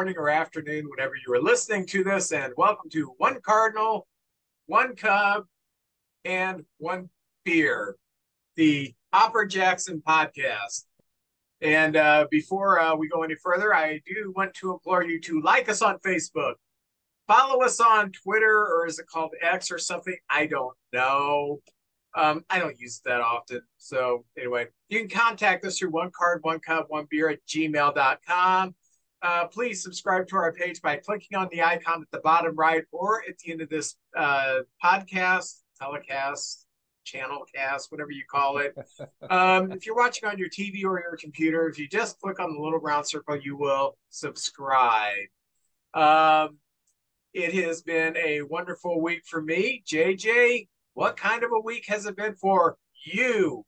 morning, or afternoon, whenever you are listening to this. And welcome to One Cardinal, One Cub, and One Beer, the Hopper Jackson podcast. And uh, before uh, we go any further, I do want to implore you to like us on Facebook, follow us on Twitter, or is it called X or something? I don't know. Um, I don't use it that often. So anyway, you can contact us through one card, one cup, one beer at gmail.com. Uh, please subscribe to our page by clicking on the icon at the bottom right or at the end of this uh, podcast, telecast, channel cast, whatever you call it. Um, if you're watching on your TV or your computer, if you just click on the little round circle, you will subscribe. Um, it has been a wonderful week for me. JJ, what kind of a week has it been for you?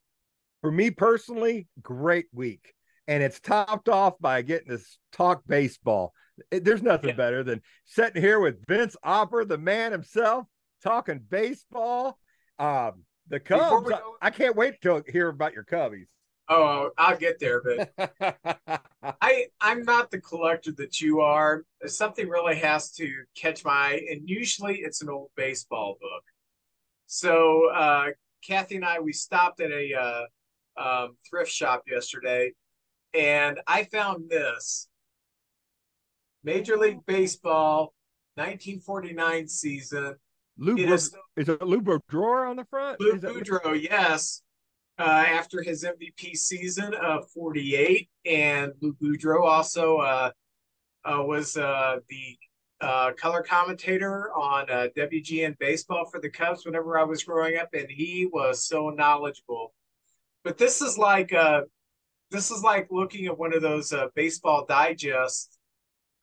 For me personally, great week. And it's topped off by getting to talk baseball. It, there's nothing yeah. better than sitting here with Vince Opper, the man himself, talking baseball. Um, the Cubs, I, I can't wait to hear about your Cubbies. Oh, I'll get there, but I I'm not the collector that you are. Something really has to catch my eye, and usually it's an old baseball book. So uh, Kathy and I we stopped at a uh, um, thrift shop yesterday, and I found this Major League Baseball 1949 season. Lou it is, is it Lou Boudreau on the front? Lou Boudreau, yes. Uh, after his MVP season of 48, and Lou Boudreau also uh, uh, was uh, the uh, color commentator on uh, WGN baseball for the Cubs whenever I was growing up, and he was so knowledgeable. But this is like uh, this is like looking at one of those uh, baseball digest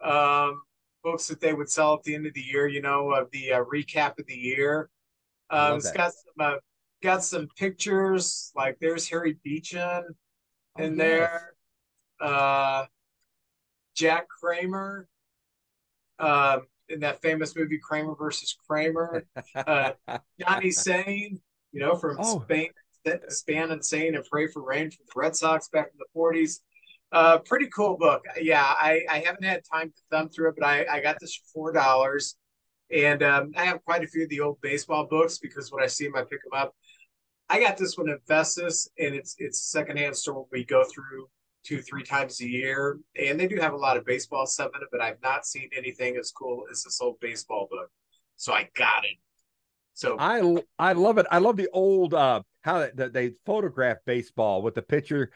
um, books that they would sell at the end of the year. You know, of the uh, recap of the year. Um, it's got some uh, got some pictures. Like there's Harry Brecheen oh, in yes. there. Uh, Jack Kramer um, in that famous movie Kramer versus Kramer. Uh, Johnny Sain, you know, from oh. Spain, Spahn and Sain and Pray for Rain from the Red Sox back in the 40s. Uh, pretty cool book. Yeah, I, I haven't had time to thumb through it, but I, I got this for four dollars. And um, I have quite a few of the old baseball books because when I see them, I pick them up. I got this one at Festus, and it's it's secondhand store we go through two, three times a year. And they do have a lot of baseball stuff in it, but I've not seen anything as cool as this old baseball book. So I got it. So I I love it. I love the old uh how they, they photograph baseball with the pitcher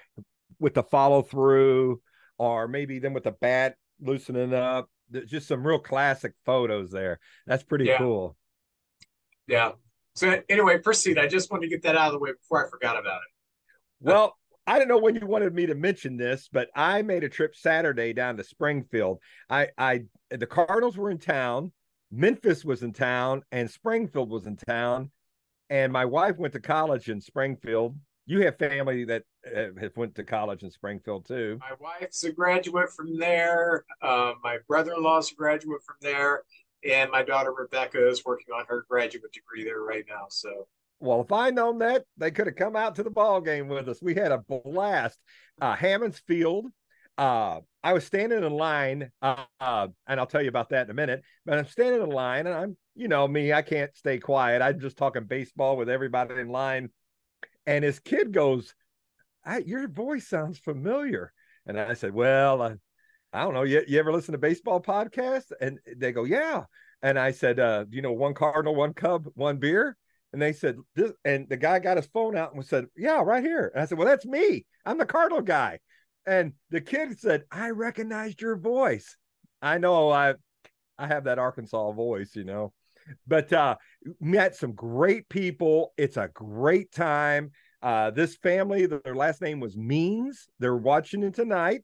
with the follow through, or maybe then with the bat loosening up. There's just some real classic photos there. That's pretty yeah. cool. Yeah. So anyway, proceed. I just wanted to get that out of the way before I forgot about it. Well, I don't know when you wanted me to mention this, but I made a trip Saturday down to Springfield. I, I, the Cardinals were in town, Memphis was in town, and Springfield was in town. And my wife went to college in Springfield. You have family that uh, have went to college in Springfield too. My wife's a graduate from there. Uh, my brother-in-law's a graduate from there, and my daughter Rebecca is working on her graduate degree there right now. So well, if I known that, they could have come out to the ball game with us. We had a blast. Uh, Hammons Field. Uh, I was standing in line, uh, uh, and I'll tell you about that in a minute. But I'm standing in line, and I'm, you know, me, I can't stay quiet. I'm just talking baseball with everybody in line. And his kid goes, "Your voice sounds familiar." And I said, "Well, I, I don't know. You, you ever listen to baseball podcasts?" And they go, "Yeah." And I said, uh, "You know, one Cardinal, one Cub, one beer." And they said, this, and the guy got his phone out and said, Yeah, right here. And I said, Well, that's me. I'm the Cardinal guy. And the kid said, I recognized your voice. I know I I have that Arkansas voice, you know. But uh met some great people. It's a great time. Uh this family, their last name was Means. They're watching it tonight.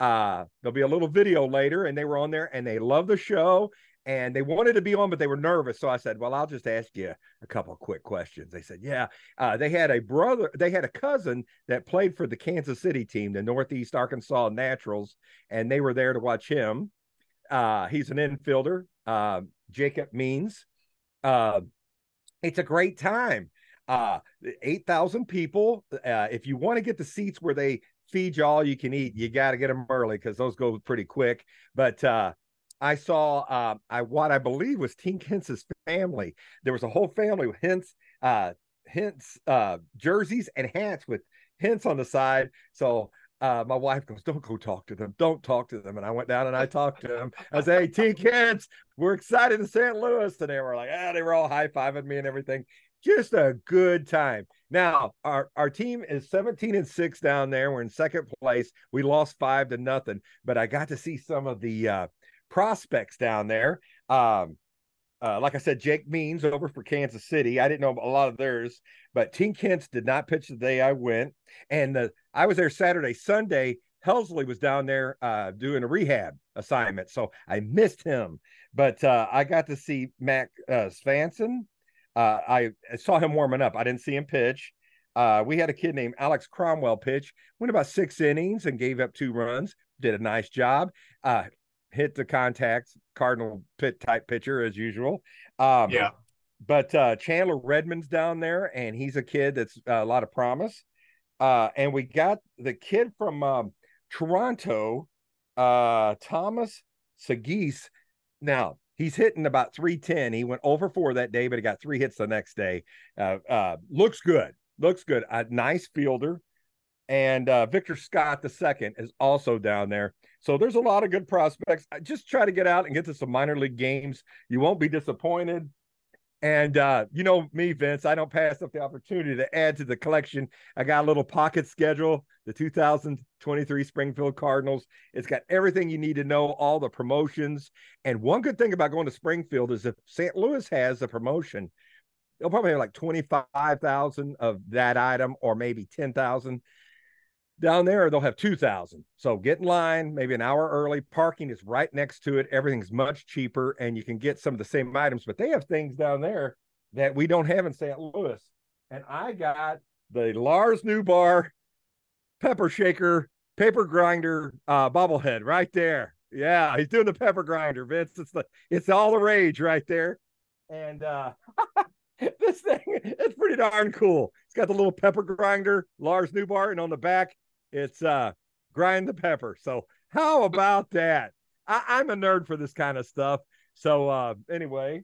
Uh there'll be a little video later, and they were on there and they love the show and they wanted to be on, but they were nervous. So I said, "Well, I'll just ask you a couple quick questions." They said, "Yeah." Uh, they had a brother, they had a cousin that played for the Kansas City team, the Northeast Arkansas Naturals, and they were there to watch him. Uh, he's an infielder, uh, Jacob Means. Uh, it's a great time. Uh, eight thousand people. Uh, if you want to get the seats where they feed you all you can eat. You got to get them early because those go pretty quick. But uh, I saw uh, I what I believe was Tink Hence's family. There was a whole family with Hence, uh, Hence uh, jerseys and hats with Hence on the side. So uh, my wife goes, "Don't go talk to them. Don't talk to them." And I went down and I talked to them. I said, "Hey, Tink Hence, we're excited in St. Louis." And they were like, "Ah," they were all high fiving me and everything. Just a good time. Now our our team is 17 and six down there. We're in second place. We lost five to nothing, but I got to see some of the uh, prospects down there. Um, uh, like I said, Jake Means over for Kansas City. I didn't know a lot of theirs, but Tink Hence did not pitch the day I went. And the, I was there Saturday, Sunday. Helsley was down there uh, doing a rehab assignment, so I missed him. But uh, I got to see Mac uh, Svanson. Uh, I saw him warming up. I didn't see him pitch. Uh, we had a kid named Alex Cromwell pitch, went about six innings and gave up two runs. Did a nice job. Hit the contacts, Cardinal pit type pitcher as usual. Um, yeah. But uh, Chandler Redmond's down there, and he's a kid that's uh, a lot of promise. Uh, and we got the kid from um, Toronto, uh, Thomas Saggese. Now he's hitting about 310. He went over four that day, but he got three hits the next day. Uh, uh, looks good. Looks good. A nice fielder. And uh, Victor Scott the second is also down there. So there's a lot of good prospects. Just try to get out and get to some minor league games. You won't be disappointed. And uh, you know me, Vince, I don't pass up the opportunity to add to the collection. I got a little pocket schedule, the 2023 Springfield Cardinals. It's got everything you need to know, all the promotions. And one good thing about going to Springfield is if St. Louis has a promotion, they'll probably have like 25,000 of that item or maybe 10,000 down there they'll have 2000 so get in line maybe an hour early parking is right next to it everything's much cheaper and you can get some of the same items but they have things down there that we don't have in st louis. And i got the lars nootbaar pepper shaker paper grinder uh bobblehead right there. Yeah he's doing the pepper grinder vince. It's the it's all the rage right there. And uh this thing it's pretty darn cool. It's got the little pepper grinder lars nootbaar and on the back it's uh grind the pepper. So how about that? I, am a nerd for this kind of stuff. So uh anyway,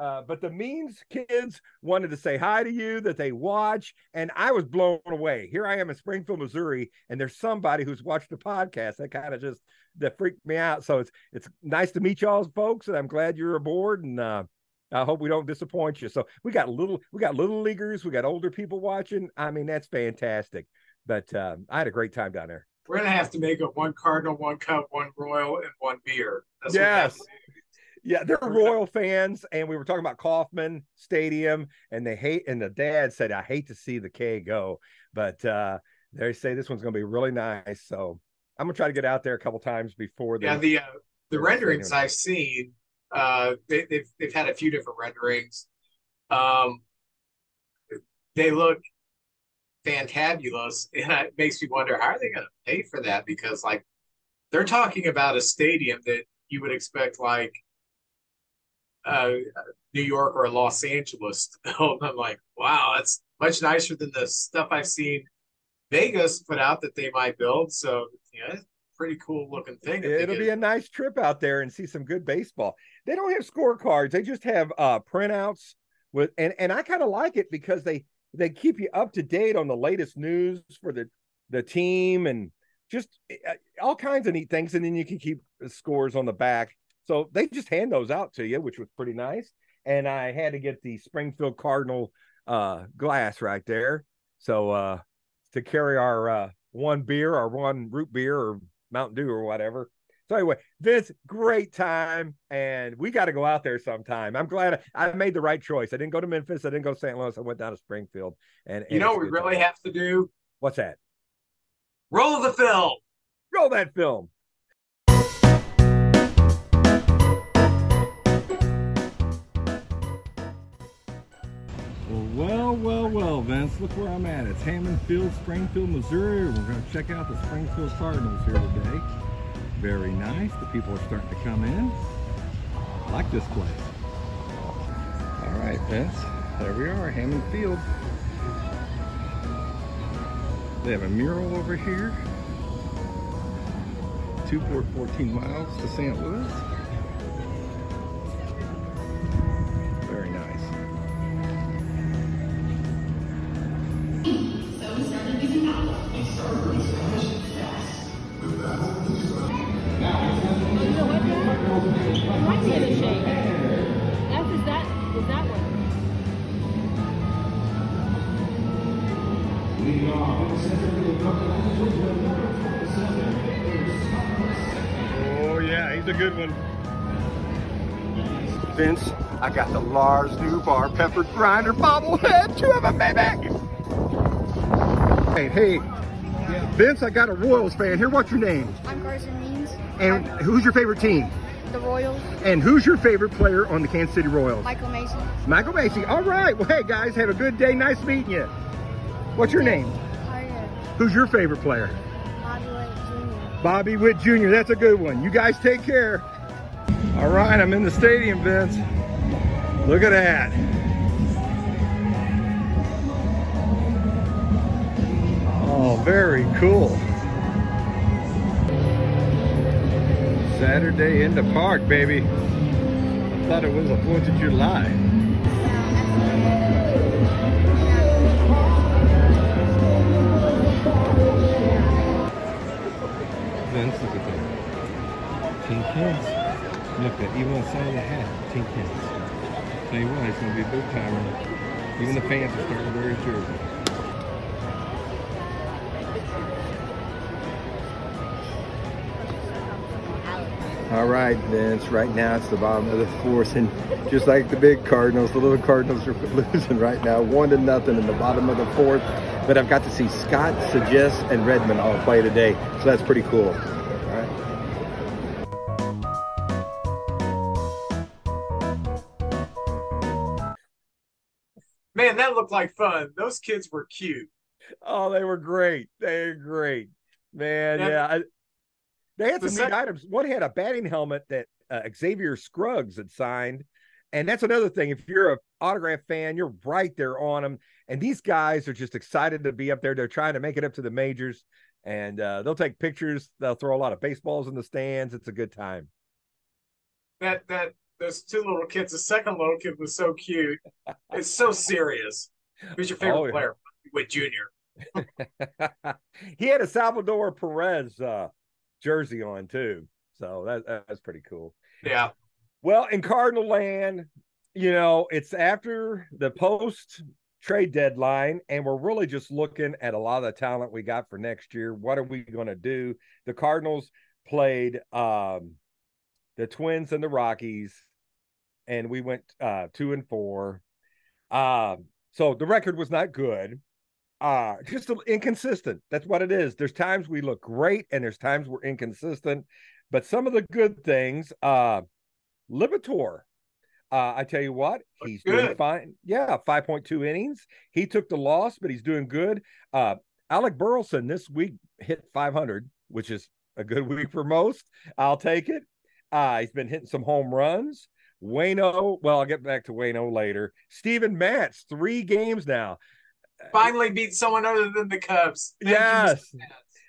uh, but the means kids wanted to say hi to you that they watch, and I was blown away. Here I am in Springfield, Missouri, and there's somebody who's watched the podcast that kind of just that freaked me out. So it's it's nice to meet y'all folks, and I'm glad you're aboard. And uh, I hope we don't disappoint you. So we got little we got little leaguers, we got older people watching. I mean, that's fantastic. But uh, I had a great time down there. We're gonna have to make it one Cardinal, one Cup, one Royal, and one beer. That's yes. Yeah, they're Royal fans, and we were talking about Kauffman Stadium, and they hate. And the dad said, "I hate to see the K go," but uh, they say this one's going to be really nice. So I'm gonna try to get out there a couple times before. The, yeah, the uh, the renderings stadium. I've seen, uh, they, they've they've had a few different renderings. Um, they look fantabulous, and it makes me wonder how are they going to pay for that? Because like they're talking about a stadium that you would expect like uh, New York or Los Angeles. I'm like, wow, that's much nicer than the stuff I've seen Vegas put out that they might build. So yeah, pretty cool looking thing. It'll be a nice trip out there and see some good baseball. They don't have scorecards; they just have uh, printouts with, and and I kind of like it because they they keep you up to date on the latest news for the the team and just eh, eh, all kinds of neat things. And then you can keep scores on the back. So they just hand those out to you which was pretty nice. And i had to get the springfield cardinal uh glass right there. So uh to carry our uh one beer or one root beer or mountain dew or whatever so anyway, this great time, and we got to go out there sometime. I'm glad I, I, made the right choice. I didn't go to Memphis. I didn't go to St. Louis. I went down to Springfield. And, and you know what we really time. have to do? What's that? Roll the film. Roll that film. Well, well, well, Vince, look where I'm at. It's Hammons Field, Springfield, Missouri. We're going to check out the Springfield Cardinals here today. Very nice. The people are starting to come in. I like this place. All right, Vince. There we are, Hammons Field. They have a mural over here. 2.14 miles to St. Louis. Vince, I got the Lars Nootbaar Pepper Grinder bobblehead. Two of them, baby. Hey, hey, Vince, I got a Royals fan here. What's your name? I'm Carson Means. And who's your favorite team? The Royals. And who's your favorite player on the Kansas City Royals? Michael Massey. Michael Massey. All right. Well, hey, guys, have a good day. Nice meeting you. What's your name? Uh, who's your favorite player? Bobby Witt Jr. Bobby Witt Jr. That's a good one. You guys take care. All right, I'm in the stadium, Vince. Look at that. Oh, very cool. Saturday in the park, baby. I thought it was a 4th of July. Vince, look at that. Tink Hence. Look at even the side of the hat, Tink Hence. Tell you what, it's gonna be a big timer. Even the fans are starting to wear his jersey. All right, Vince. Right now it's the bottom of the fourth, and just like the big Cardinals, the little Cardinals are losing right now, one to nothing in the bottom of the fourth. But I've got to see Scott, Saggese, and Redmond all play today, so that's pretty cool. Looked like fun. Those kids were cute. Oh, they were great. They were great. Man, yeah. yeah. I, they had some neat items. One had a batting helmet that uh, Xavier Scruggs had signed. And that's another thing. If you're an autograph fan, you're right there on them. And these guys are just excited to be up there. They're trying to make it up to the majors, and uh, they'll take pictures. They'll throw a lot of baseballs in the stands. It's a good time. That that those two little kids. The second little kid was so cute. It's so serious. Who's your favorite oh, yeah. player? With Junior. he had a Salvador Perez uh, jersey on too. So that that's pretty cool. Yeah. Well, in Cardinal land, you know, it's after the post trade deadline, and we're really just looking at a lot of the talent we got for next year. What are we going to do? The Cardinals played um, the Twins and the Rockies, and we went uh, two and four. Um, so the record was not good uh just inconsistent that's what it is there's times we look great and there's times we're inconsistent but some of the good things uh uh, I tell you what, he's doing fine. Yeah, 5.2 innings. He took the loss, but he's doing good. Uh, Alec Burleson this week hit 500, which is a good week for most. I'll take it. Uh, he's been hitting some home runs. Waino, well, I'll get back to Waino later. Steven Matz, three games now finally beat someone other than the Cubs. Thank yes.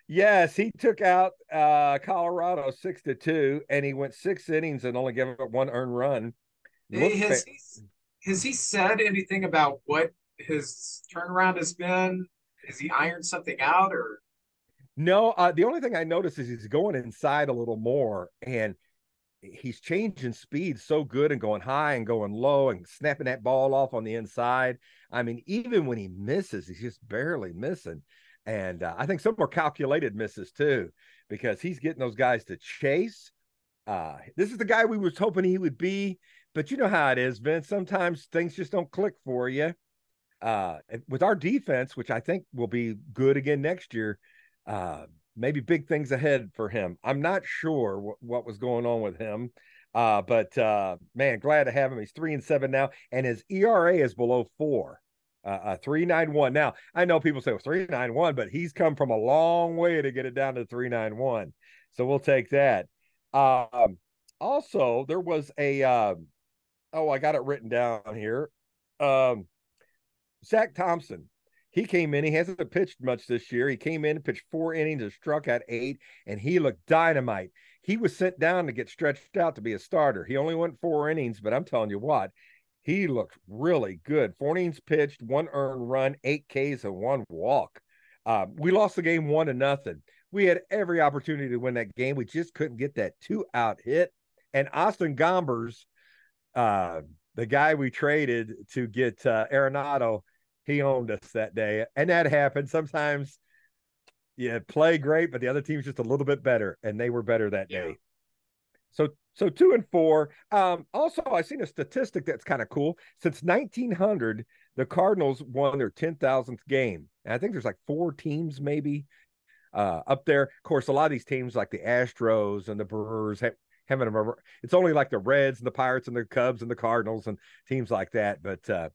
Yes, he took out uh, Colorado six to two, and he went six innings and only gave up one earned run. Has, he, has he said anything about what his turnaround has been? Has he ironed something out, or no? Uh, the only thing I noticed is he's going inside a little more, and he's changing speed so good and going high and going low and snapping that ball off on the inside. I mean, even when he misses, he's just barely missing. And uh, I think some more calculated misses too, because he's getting those guys to chase. Uh, this is the guy we was hoping he would be, but you know how it is, Vince. Sometimes things just don't click for you. Uh, with our defense, which I think will be good again next year, uh, maybe big things ahead for him. I'm not sure what, what was going on with him. Uh, but uh, man, glad to have him. He's three and seven now, and his ERA is below four, uh, uh three nine one. Now I know people say well, three nine one, but he's come from a long way to get it down to three nine one. So we'll take that. Um, also, there was a um, oh, I got it written down here. Um, Zach Thompson he came in. He hasn't pitched much this year. He came in, and pitched four innings, and struck out eight, and he looked dynamite. He was sent down to get stretched out to be a starter. He only went four innings, but I'm telling you what, he looked really good. Four innings pitched, one earned run, eight Ks, and one walk. Uh, we lost the game one to nothing. We had every opportunity to win that game. We just couldn't get that two out hit. And Austin Gombers, uh, the guy we traded to get uh, Arenado, he owned us that day. And that happened. Sometimes you play great, but the other team's just a little bit better, and they were better that Yeah. day. So so two and four. Um, also, I've seen a statistic that's kind of cool. Since 1900, the Cardinals won their 10,000th game. And I think there's like four teams maybe uh, up there. Of course, a lot of these teams like the Astros and the Brewers have, haven't ever. It's only like the Reds and the Pirates and the Cubs and the Cardinals and teams like that. But uh,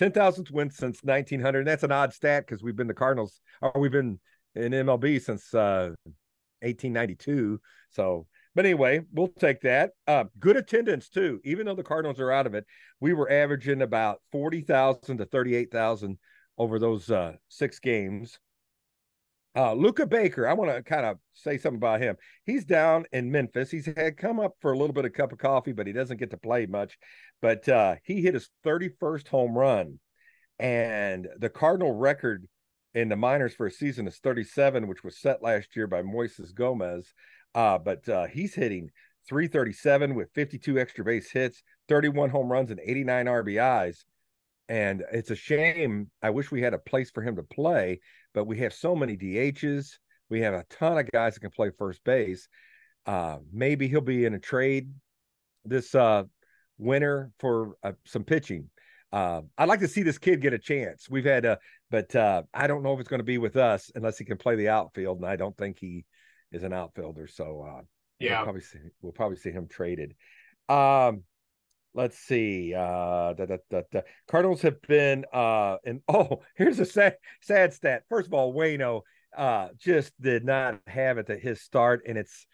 10,000th win since 1900. And that's an odd stat because we've been the Cardinals, or we've been in MLB since uh, 1892. So, but anyway, we'll take that. Uh, good attendance too. Even though the Cardinals are out of it, we were averaging about 40,000 to 38,000 over those uh, six games. Uh, Luken Baker, I want to kind of say something about him. He's down in Memphis. He's had come up for a little bit of cup of coffee, but he doesn't get to play much. But uh, he hit his 31st home run, and the Cardinal record in the minors for a season is 37, which was set last year by Moises Gomez. Uh, but uh, he's hitting 337 with 52 extra base hits, 31 home runs, and 89 RBIs. And it's a shame. I wish we had a place for him to play, but we have so many DHs. We have a ton of guys that can play first base. Uh, maybe he'll be in a trade this uh, winter for uh, some pitching. Uh, I'd like to see this kid get a chance. We've had, uh, but uh, I don't know if it's going to be with us unless he can play the outfield, and I don't think he is an outfielder. So uh, Yeah. we'll probably see, we'll probably see him traded. Um, let's see. Uh, da, da, da. Cardinals have been uh, and oh, here's a sad sad stat. First of all, Waino uh just did not have it at his start, and it's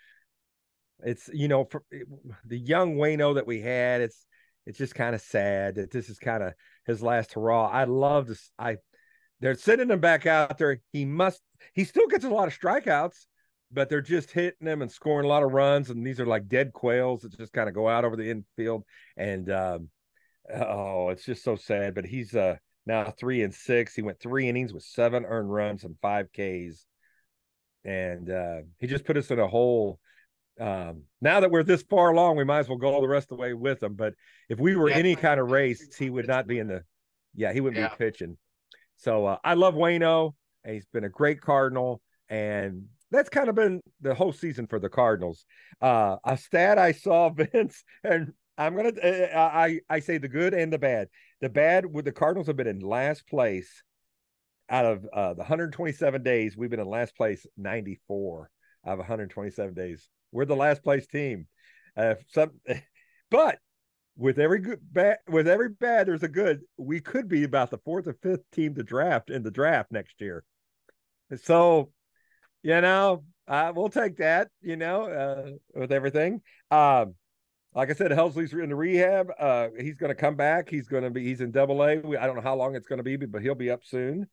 it's you know for the young Waino that we had. It's it's just kind of sad that this is kind of his last hurrah. I love this. I they're sending him back out there. He must. He still gets a lot of strikeouts, but they're just hitting them and scoring a lot of runs. And these are like dead quails that just kind of go out over the infield. And um, oh, it's just so sad. But he's uh now three and six. He went three innings with seven earned runs and five Ks. And uh, he just put us in a hole. Um, now that we're this far along, we might as well go the rest of the way with him. But if we were Yeah. any kind of race, he would not be in the. Yeah, he wouldn't Yeah. be pitching. So uh, I love Waino, and he's been a great Cardinal, and that's kind of been the whole season for the Cardinals. Uh, a stat I saw, Vince, and I'm gonna uh, I I say the good and the bad. The bad with the Cardinals have been in last place out of uh, the 127 days. We've been in last place 94 out of 127 days. We're the last place team. Uh, some, but with every good bad with every bad there's a good we could be about the fourth or fifth team to draft in the draft next year so you know uh, we'll take that you know uh, with everything. Um like i said helsley's in the rehab. Uh he's going to come back. He's going to be he's in double a. I don't know how long it's going to be but he'll be up soon.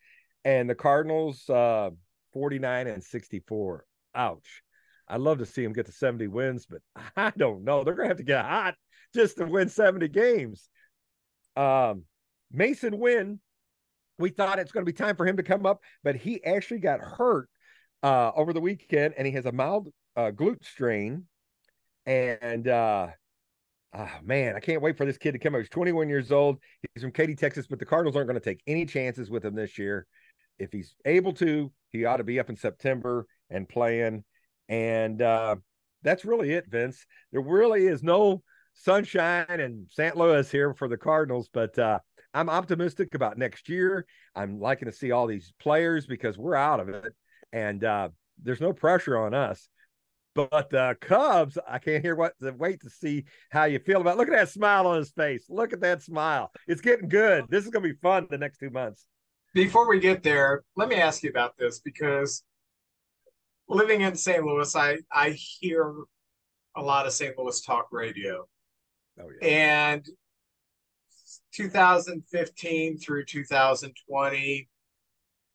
And the cardinals uh 49 and 64 ouch. I'd love to see him get to 70 wins but i don't know. They're going to have to get hot just to win 70 games. Um, Masyn Winn, we thought it's going to be time for him to come up, but he actually got hurt uh, over the weekend and he has a mild uh, glute strain. And uh, oh, man, I can't wait for this kid to come up. He's 21 years old. He's from Katy, Texas, but the Cardinals aren't going to take any chances with him this year. If he's able to, he ought to be up in September and playing. And uh, that's really it, Vince. There really is no sunshine in St. Louis here for the Cardinals, but uh, I'm optimistic about next year. I'm liking to see all these players because we're out of it, and uh, there's no pressure on us. But the Cubs, I can't hear what. To wait to see how you feel about. Look at that smile on his face. Look at that smile. It's getting good. This is going to be fun the next two months. Before we get there, let me ask you about this because living in St. Louis, I I hear a lot of St. Louis talk radio. Oh yeah. And 2015 through 2020,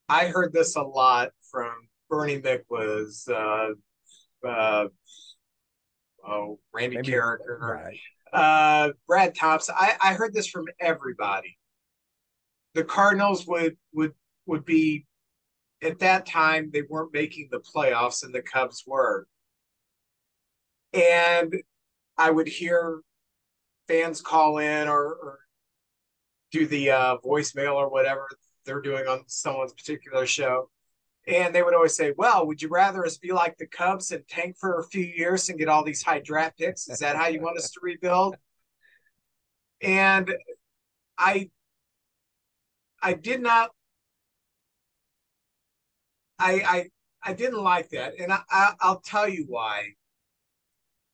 I heard this a lot from Bernie Mick was uh, uh, oh Randy Maybe- Karraker, Right. uh, Brad Thompson. I, I heard this from everybody. The Cardinals would would would be at that time they weren't making the playoffs and the Cubs were. And I would hear fans call in or, or do the uh, voicemail or whatever they're doing on someone's particular show. And they would always say, Well, would you rather us be like the Cubs and tank for a few years and get all these high draft picks? Is that how you want us to rebuild? And I I did not I I I didn't like that. And I, I I'll tell you why.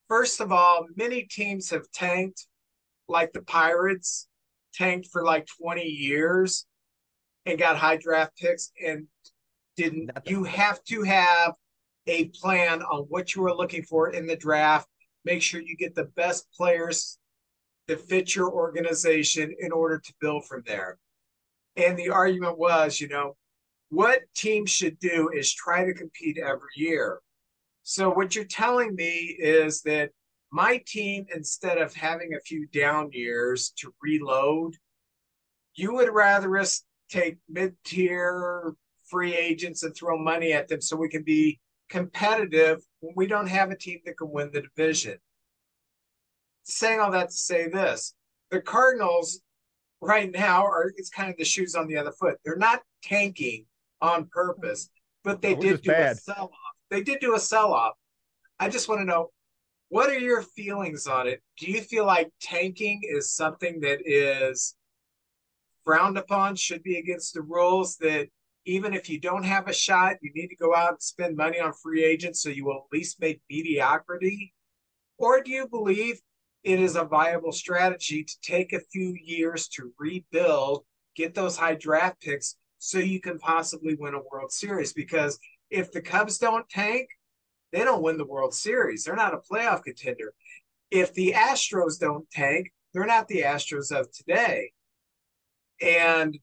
First of all, many teams have tanked, like the Pirates, tanked for like 20 years and got high draft picks and didn't you have to have a plan on what you are looking for in the draft. Make sure you get the best players that fit your organization in order to build from there. And the argument was you know what teams should do is try to compete every year. So what you're telling me is that my team instead of having a few down years to reload you would rather us take mid-tier free agents and throw money at them so we can be competitive when we don't have a team that can win the division. Saying all that to say this, the Cardinals right now are it's kind of the shoes on the other foot. They're not tanking on purpose, but they did do a sell off. They did do a sell off. I just want to know what are your feelings on it? Do you feel like tanking is something that is frowned upon, should be against the rules that even if you don't have a shot, you need to go out and spend money on free agents so you will at least make mediocrity? Or do you believe it is a viable strategy to take a few years to rebuild, get those high draft picks so you can possibly win a World Series? Because if the Cubs don't tank, they don't win the World Series. They're not a playoff contender. If the Astros don't tank, they're not the Astros of today. And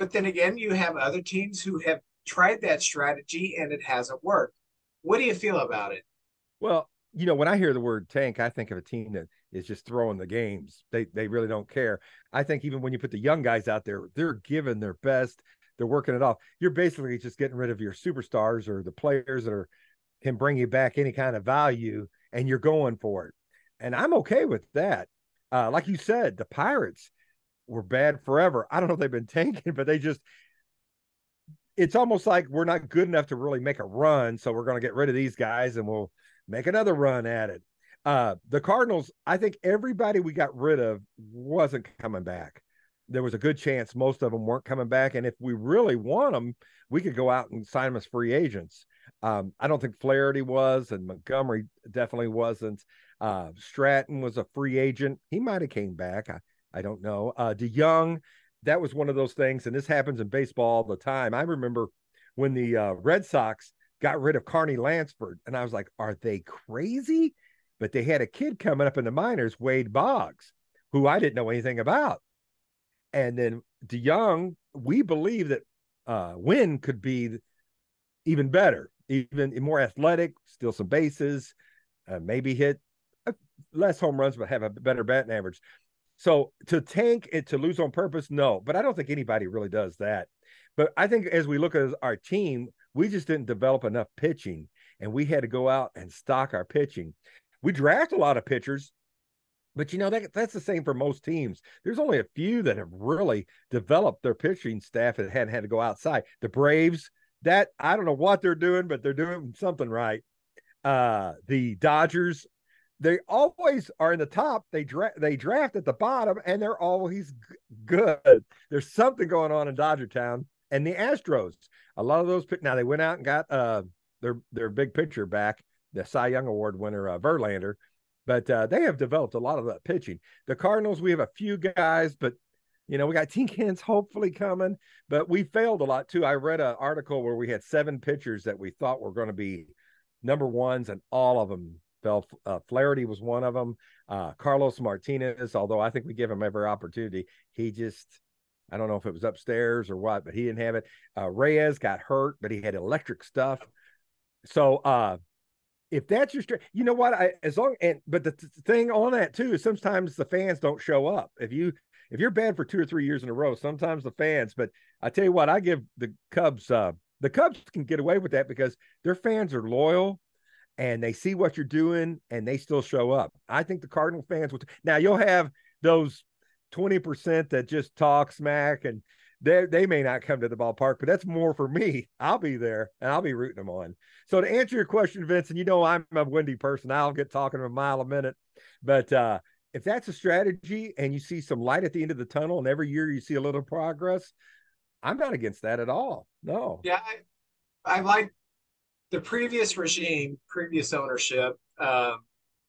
but then again, you have other teams who have tried that strategy and it hasn't worked. What do you feel about it? Well, you know, when I hear the word tank, I think of a team that is just throwing the games. They they really don't care. I think even when you put the young guys out there, they're giving their best. They're working it off. You're basically just getting rid of your superstars or the players that are can bring you back any kind of value, and you're going for it. And I'm okay with that. Uh, like you said, the Pirates were bad forever. I don't know if they've been tanking, but they just it's almost like we're not good enough to really make a run. So we're going to get rid of these guys and we'll make another run at it. Uh, the Cardinals, I think everybody we got rid of wasn't coming back. There was a good chance most of them weren't coming back. And if we really want them, we could go out and sign them as free agents. Um, I don't think Flaherty was, and Montgomery definitely wasn't. Uh, Stratton was a free agent. He might have came back. I, I don't know. Uh, DeYoung, that was one of those things, and this happens in baseball all the time. I remember when the uh, Red Sox got rid of Carney Lansford, and I was like, "Are they crazy?" But they had a kid coming up in the minors, Wade Boggs, who I didn't know anything about. And then DeYoung, we believe that uh, Winn could be even better, even more athletic, steal some bases, uh, maybe hit uh, less home runs, but have a better batting average. So to tank it to lose on purpose, no. But I don't think anybody really does that. But I think as we look at our team, we just didn't develop enough pitching, and we had to go out and stock our pitching. We draft a lot of pitchers, but you know that that's the same for most teams. There's only a few that have really developed their pitching staff and hadn't had to go outside. The Braves, that I don't know what they're doing, but they're doing something right. Uh, the Dodgers, they always are in the top. They draft they draft at the bottom, and they're always g- good. There's something going on in Dodger Town. And the Astros, a lot of those now they went out and got uh their their big pitcher back, the Cy Young Award winner uh, Verlander, but uh, they have developed a lot of that pitching. The Cardinals, we have a few guys, but you know we got Tink Hence hopefully coming, but we failed a lot too. I read an article where we had seven pitchers that we thought were going to be number ones, and all of them fell. Uh, Flaherty was one of them. Uh, Carlos Martinez, although I think we give him every opportunity, he just I don't know if it was upstairs or what, but he didn't have it. Uh, Reyes got hurt, but he had electric stuff. So uh, if that's your strength, you know what? I as long and but the th- thing on that too is sometimes the fans don't show up. If you if you're bad for two or three years in a row, sometimes the fans. But I tell you what, I give the Cubs. Uh, the Cubs can get away with that because their fans are loyal and they see what you're doing and they still show up. I think the Cardinal fans will. Now you'll have those twenty percent that just talk smack and they they may not come to the ballpark, but that's more for me. I'll be there and I'll be rooting them on. So to answer your question, Vincent, you know I'm a windy person. I'll get talking a mile a minute, but uh, if that's a strategy and you see some light at the end of the tunnel, and every year you see a little progress, I'm not against that at all. No. Yeah, I, I like the previous regime, previous ownership. Um,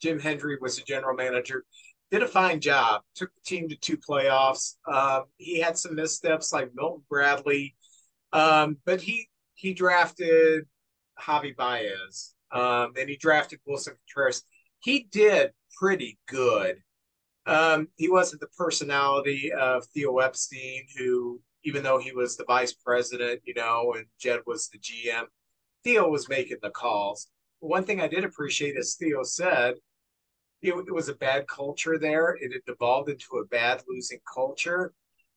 Jim Hendry was the general manager did a fine job. Took the team to two playoffs. Um, he had some missteps like Milton Bradley, um, but he he drafted Javi Baez. Um, and he drafted Willson Contreras. He did pretty good. Um, he wasn't the personality of Theo Epstein, who, even though he was the vice president, you know, and Jed was the GM, Theo was making the calls. One thing I did appreciate, as Theo said, it, it was a bad culture there. It had devolved into a bad losing culture.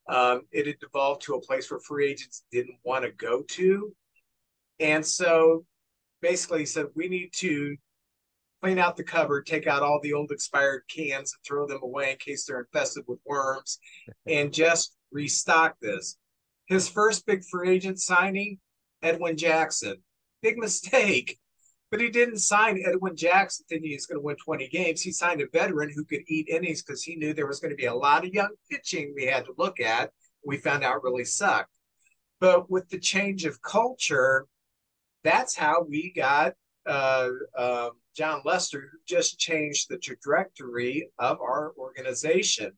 Um, it had devolved to a place where free agents didn't want to go to. And so basically he said, we need to clean out the cupboard, take out all the old expired cans and throw them away in case they're infested with worms, and just restock this. His first big free agent signing, Edwin Jackson. Big mistake. But he didn't sign Edwin Jackson thinking he's going to win 20 games. He signed a veteran who could eat innings because he knew there was going to be a lot of young pitching we had to look at. We found out really sucked. But with the change of culture, that's how we got uh, uh, Jon Lester, who just changed the trajectory of our organization.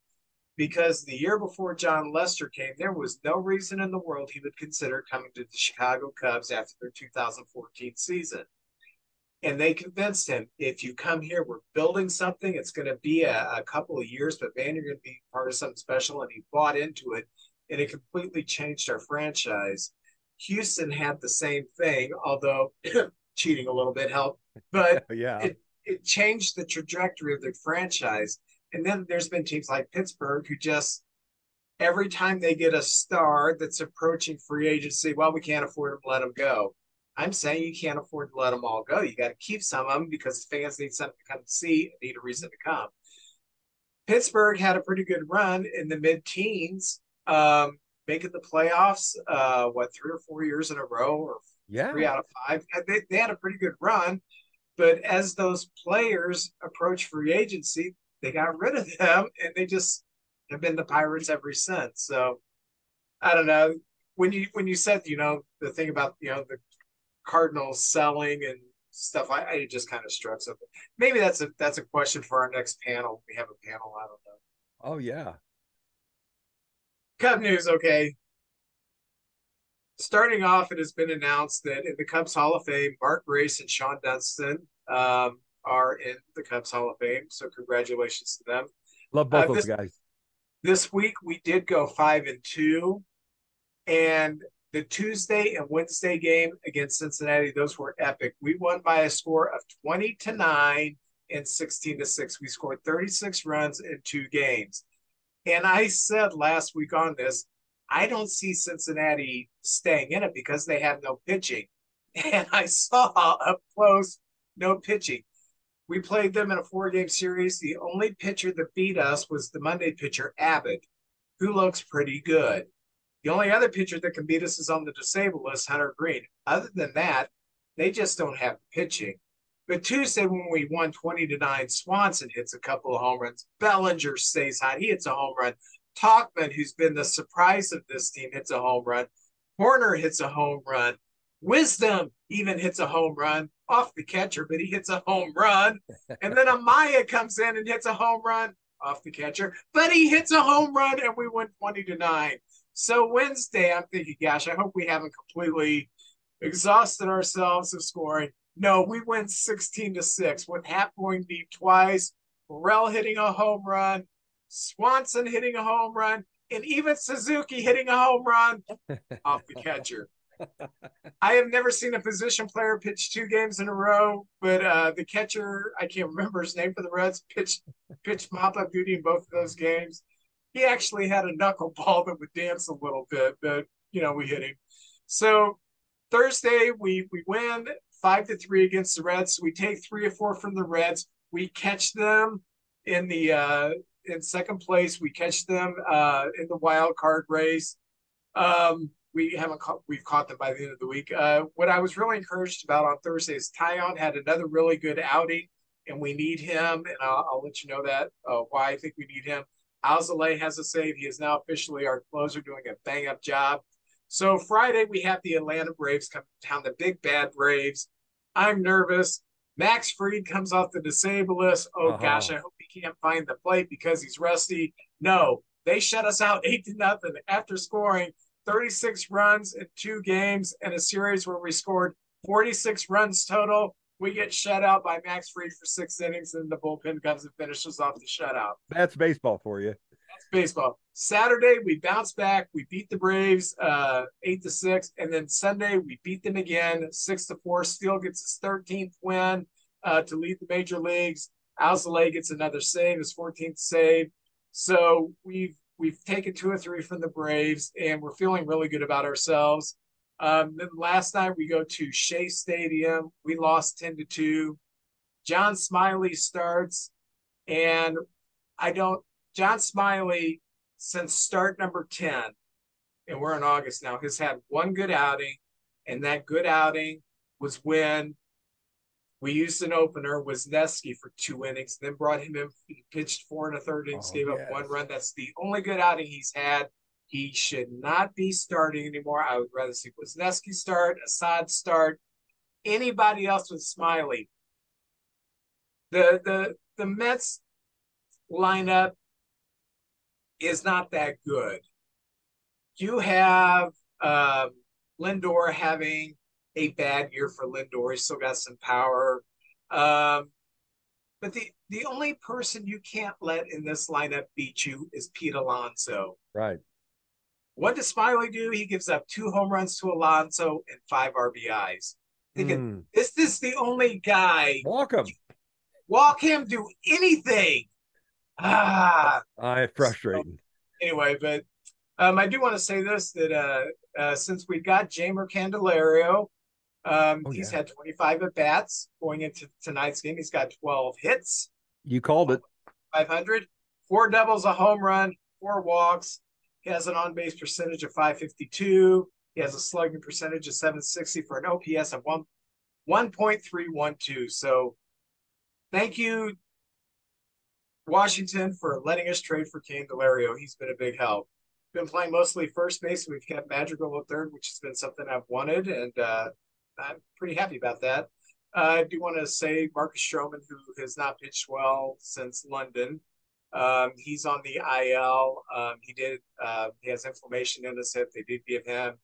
Because the year before Jon Lester came, there was no reason in the world he would consider coming to the Chicago Cubs after their 2014 season. And they convinced him if you come here we're building something. It's going to be a, a, couple of years but man you're going to be part of something special. And he bought into it and it completely changed our franchise. Houston had the same thing although cheating a little bit helped but yeah. it, it changed the trajectory of their franchise and then there's been teams like pittsburgh who just every time they get a star that's approaching free agency well we can't afford to let them go I'm saying you can't afford to let them all go. You got to keep some of them because fans need something to come see need a reason to come. Pittsburgh had a pretty good run in the mid teens, um, making the playoffs, uh, what, three or four years in a row, or yeah. three out of five. They, they had a pretty good run. But as those players approach free agency, they got rid of them and they just have been the Pirates ever since. So I don't know. When you when you said, you know, the thing about, you know, the Cardinals selling and stuff. I, I just kind of struck something. Maybe that's a that's a question for our next panel. We have a panel. I don't know. Oh yeah. Cub news. Okay. Starting off, it has been announced that in the Cubs Hall of Fame, Mark Grace and Shawon Dunston um, are in the Cubs Hall of Fame. So congratulations to them. Love both uh, those guys. This week we did go five and two, and the Tuesday and Wednesday game against Cincinnati, those were epic. We won by a score of 20 to 9 and 16 to 6. We scored 36 runs in two games. And I said last week on this, I don't see Cincinnati staying in it because they have no pitching. And I saw up close no pitching. We played them in a four game series. The only pitcher that beat us was the Monday pitcher, Abbott, who looks pretty good. The only other pitcher that can beat us is on the disabled list, Hunter Greene. Other than that, they just don't have pitching. But Tuesday, when we won 20 to 9, Swanson hits a couple of home runs. Bellinger stays hot. He hits a home run. Tauchman, who's been the surprise of this team, hits a home run. Hoerner hits a home run. Wisdom even hits a home run off the catcher, but he hits a home run. And then Amaya comes in and hits a home run off the catcher, but he hits a home run and we win 20 to 9. So Wednesday, I'm thinking, gosh, I hope we haven't completely exhausted ourselves of scoring. No, we win 16 to 6 with Happ going deep twice, Morel hitting a home run, Swanson hitting a home run, and even Suzuki hitting a home run off the catcher. I have never seen a position player pitch two games in a row, but uh, the catcher, I can't remember his name for the Reds, pitched pitched mop up duty in both of those games. He actually had a knuckleball that would dance a little bit, but you know, we hit him. So Thursday we we win five to three against the Reds. We take three or four from the Reds. We catch them in the uh, in second place. We catch them uh, in the wild card race. Um, we haven't caught, we've caught them by the end of the week. Uh, what I was really encouraged about on Thursday is Taillon had another really good outing, and we need him. And I'll, I'll let you know that uh, why I think we need him. Alzolay has a save. He is now officially our closer, doing a bang up job. So Friday we have the Atlanta Braves come down, the big bad Braves. I'm nervous. Max Fried comes off the disabled list. Oh uh-huh. gosh, I hope he can't find the plate because he's rusty. No, they shut us out eight to nothing after scoring 36 runs in two games in a series where we scored 46 runs total. We get shut out by Max Fried for six innings, and the bullpen comes and finishes off the shutout. That's baseball for you. That's baseball. Saturday we bounce back. We beat the Braves uh, eight to six, and then Sunday we beat them again six to four. Steele gets his 13th win uh, to lead the major leagues. Alzolay gets another save, his 14th save. So we've we've taken two or three from the Braves, and we're feeling really good about ourselves. Um, then last night we go to Shea Stadium. We lost 10 to 2. John Smiley starts, and I don't, John Smiley, since start number 10, and we're in August now, has had one good outing, and that good outing was when we used an opener, Wesneski for two innings, then brought him in. He pitched four and a third innings, oh, gave yes. up one run. That's the only good outing he's had. He should not be starting anymore. I would rather see Wesneski start, Assad start, anybody else with Smyly. The the the Mets lineup is not that good. You have um, Lindor having a bad year for Lindor. He's still got some power. Um, but the the only person you can't let in this lineup beat you is Pete Alonso. Right. What does Smyly do? He gives up two home runs to Alonso and five RBIs. Thinking, mm. is this the only guy? Walk him. Walk him, do anything. Ah. I frustrating. So, anyway, but um, I do want to say this that uh, uh, since we got Jeimer Candelario, um, oh, he's yeah. had 25 at bats going into tonight's game. He's got 12 hits. You called it. 500, four doubles, a home run, four walks. He has an on base percentage of 552. He has a slugging percentage of 760 for an OPS of one 1.312. So thank you, Washington, for letting us trade for Candelario. He's been a big help. Been playing mostly first base. We've kept Madrigal at third, which has been something I've wanted. And uh, I'm pretty happy about that. Uh, I do want to say Marcus Stroman, who has not pitched well since London, um, he's on the IL. Um, he did. Uh, he has inflammation in his hip. They did give him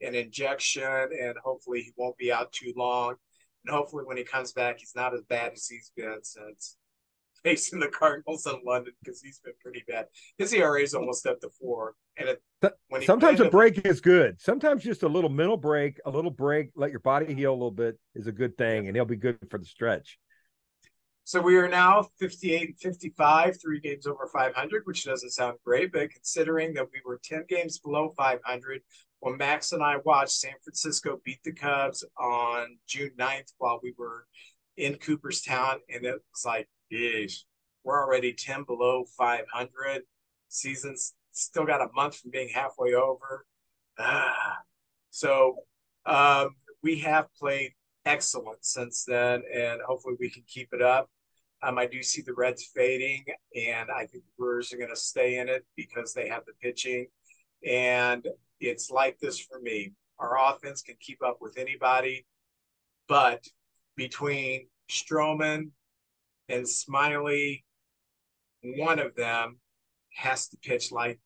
an injection, and hopefully he won't be out too long. And hopefully, when he comes back, he's not as bad as he's been since facing the Cardinals in London because he's been pretty bad. His ERA is almost up to four, and it, sometimes a break is good. Sometimes just a little mental break, a little break, let your body heal a little bit is a good thing, and he'll be good for the stretch. So we are now 58 and 55, three games over 500, which doesn't sound great, but considering that we were 10 games below 500 when Max and I watched San Francisco beat the Cubs on June 9th while we were in Cooperstown, and it was like, geez, we're already 10 below 500. Season's still got a month from being halfway over. Ah. So um, we have played excellent since then, and hopefully we can keep it up. Um, I do see the Reds fading, and I think the Brewers are going to stay in it because they have the pitching. And it's like this for me. Our offense can keep up with anybody, but between Stroman and Smyly, one of them has to pitch like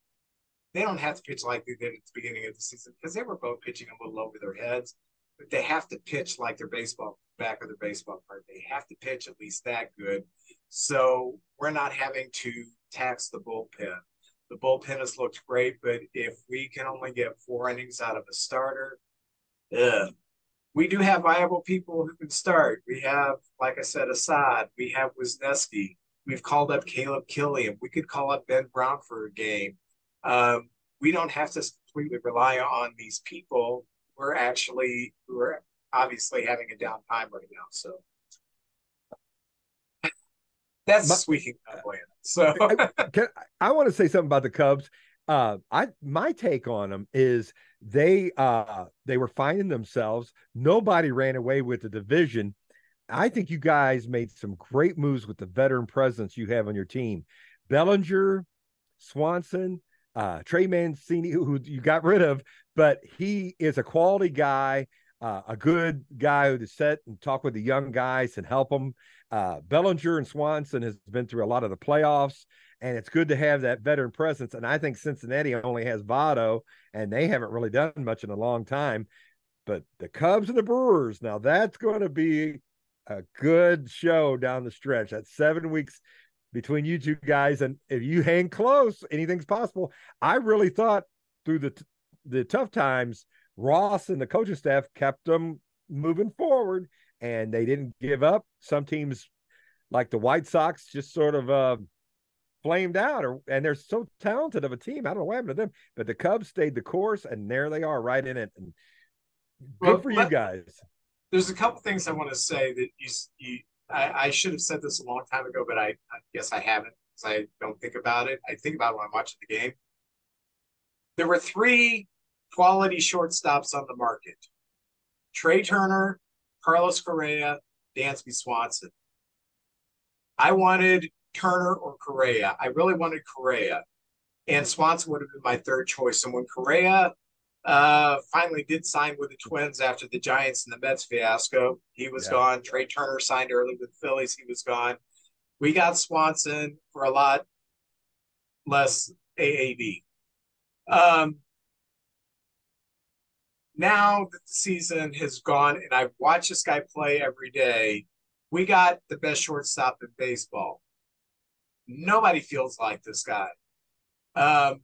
they don't have to pitch like they did at the beginning of the season because they were both pitching a little over their heads. But they have to pitch like their baseball back of their baseball card. They have to pitch at least that good. So we're not having to tax the bullpen. The bullpen has looked great, but if we can only get four innings out of a starter, ugh. We do have viable people who can start. We have, like I said, Assad. We have Wesneski. We've called up Caleb Killian. We could call up Ben Brown for a game. Um, we don't have to completely rely on these people. We're actually we're obviously having a down time right now. So that's My- squeaking Atlanta. So I, can, I want to say something about the Cubs. Uh, I my take on them is they uh they were finding themselves. Nobody ran away with the division. I think you guys made some great moves with the veteran presence you have on your team. Bellinger, Swanson, uh, Trey Mancini, who, you got rid of, but he is a quality guy, uh, a good guy who to sit and talk with the young guys and help them. Uh, Bellinger and Swanson has been through a lot of the playoffs, and it's good to have that veteran presence. And I think Cincinnati only has Votto, and they haven't really done much in a long time. But the Cubs and the Brewers, now that's going to be a good show down the stretch. That's seven weeks between you two guys, and if you hang close, anything's possible. I really thought through the the tough times, Ross and the coaching staff kept them moving forward, and they didn't give up. Some teams, like the White Sox, just sort of uh, flamed out, or and they're so talented of a team. I don't know what happened to them, but the Cubs stayed the course, and there they are, right in it. And good Well, for you let- guys. there's a couple things I want to say that you you I, I should have said this a long time ago, but I, I guess I haven't because I don't think about it. I think about it when I'm watching the game. There were three quality shortstops on the market: Trey Turner, Carlos Correa, Dansby Swanson. I wanted Turner or Correa. I really wanted Correa, and Swanson would have been my third choice. And when Correa uh finally did sign with the twins after the giants and the mets fiasco he was Yeah. gone trey turner signed early with the phillies he was gone we got swanson for a lot less aav um now that the season has gone and i've watched this guy play every day we got the best shortstop in baseball nobody feels like this guy um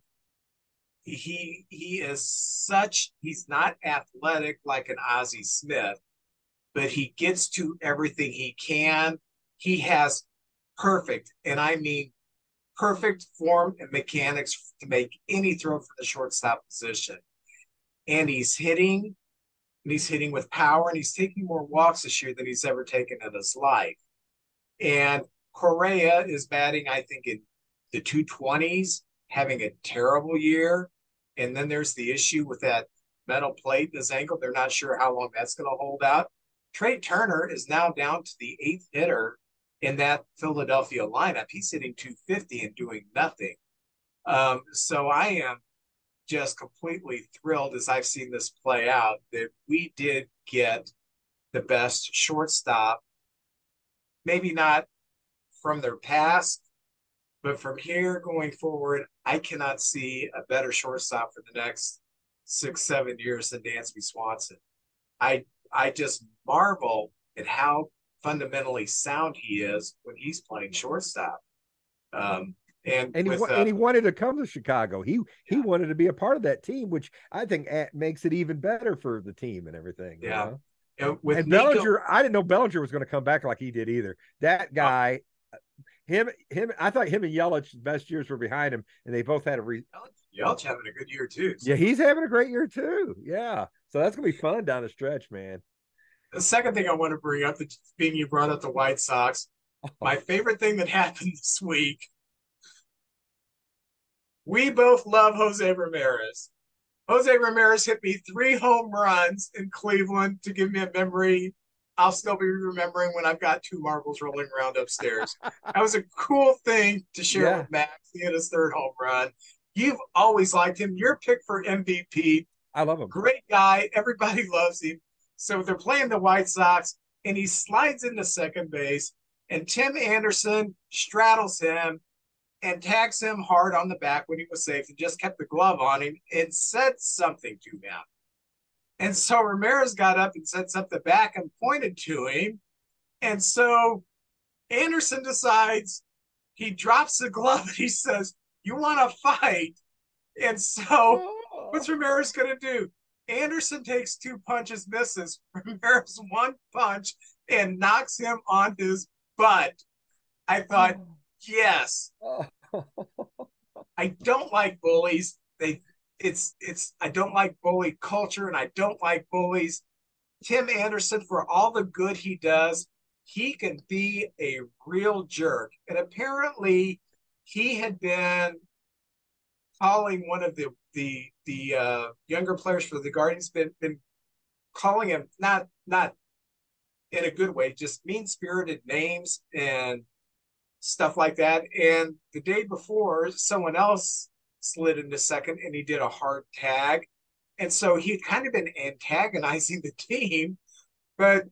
he he is such he's not athletic like an Ozzie Smith, but he gets to everything he can. He has perfect, and I mean perfect form and mechanics to make any throw from the shortstop position. And he's hitting, and he's hitting with power, and he's taking more walks this year than he's ever taken in his life. And Correa is batting, I think, in the 220s, having a terrible year. And then there's the issue with that metal plate in his ankle. They're not sure how long that's going to hold out. Trey Turner is now down to the eighth hitter in that Philadelphia lineup. He's hitting 250 and doing nothing. Um, so I am just completely thrilled as I've seen this play out that we did get the best shortstop. Maybe not from their past, but from here going forward, I cannot see a better shortstop for the next six, seven years than Dansby Swanson. I I just marvel at how fundamentally sound he is when he's playing shortstop. Um, and and he, with, wa- uh, and he wanted to come to Chicago. He he Yeah. wanted to be a part of that team, which I think a- makes it even better for the team and everything. you Yeah. know? and with and Nico- Bellinger, I didn't know Bellinger was going to come back like he did either. That guy, him, him. I thought him and Yelich's best years were behind him, and they both had a. Re- Yelich having a good year too. So yeah, he's having a great year too. Yeah, so that's gonna be fun down the stretch, man. The second thing I want to bring up, that's being you brought up the White Sox, my favorite thing that happened this week. We both love Jose Ramirez. Jose Ramirez hit me three home runs in Cleveland to give me a memory. I'll still be remembering when I've got two marbles rolling around upstairs. that was a cool thing to share Yeah. with Max. He hit his third home run. You've always liked him. Your pick for MVP I love him. great guy. Everybody loves him. So they're playing the White Sox, and he slides into second base, and Tim Anderson straddles him and tags him hard on the back when he was safe and just kept the glove on him and said something to him. And so Ramirez got up and said something back and pointed to him. And so Anderson decides he drops the glove and he says, you want to fight. And so Oh. what's Ramirez going to do? Anderson takes two punches, misses. Ramirez one punch and knocks him on his butt. I thought, oh. yes, Oh. I don't like bullies. They, it's, it's, I don't like bully culture and I don't like bullies. Tim Anderson, for all the good he does, he can be a real jerk. And apparently, he had been calling one of the the the uh, younger players for the Guardians been been calling him not not in a good way, just mean spirited names and stuff like that. And the day before, someone else slid into second and he did a hard tag. And so he had kind of been antagonizing the team. But,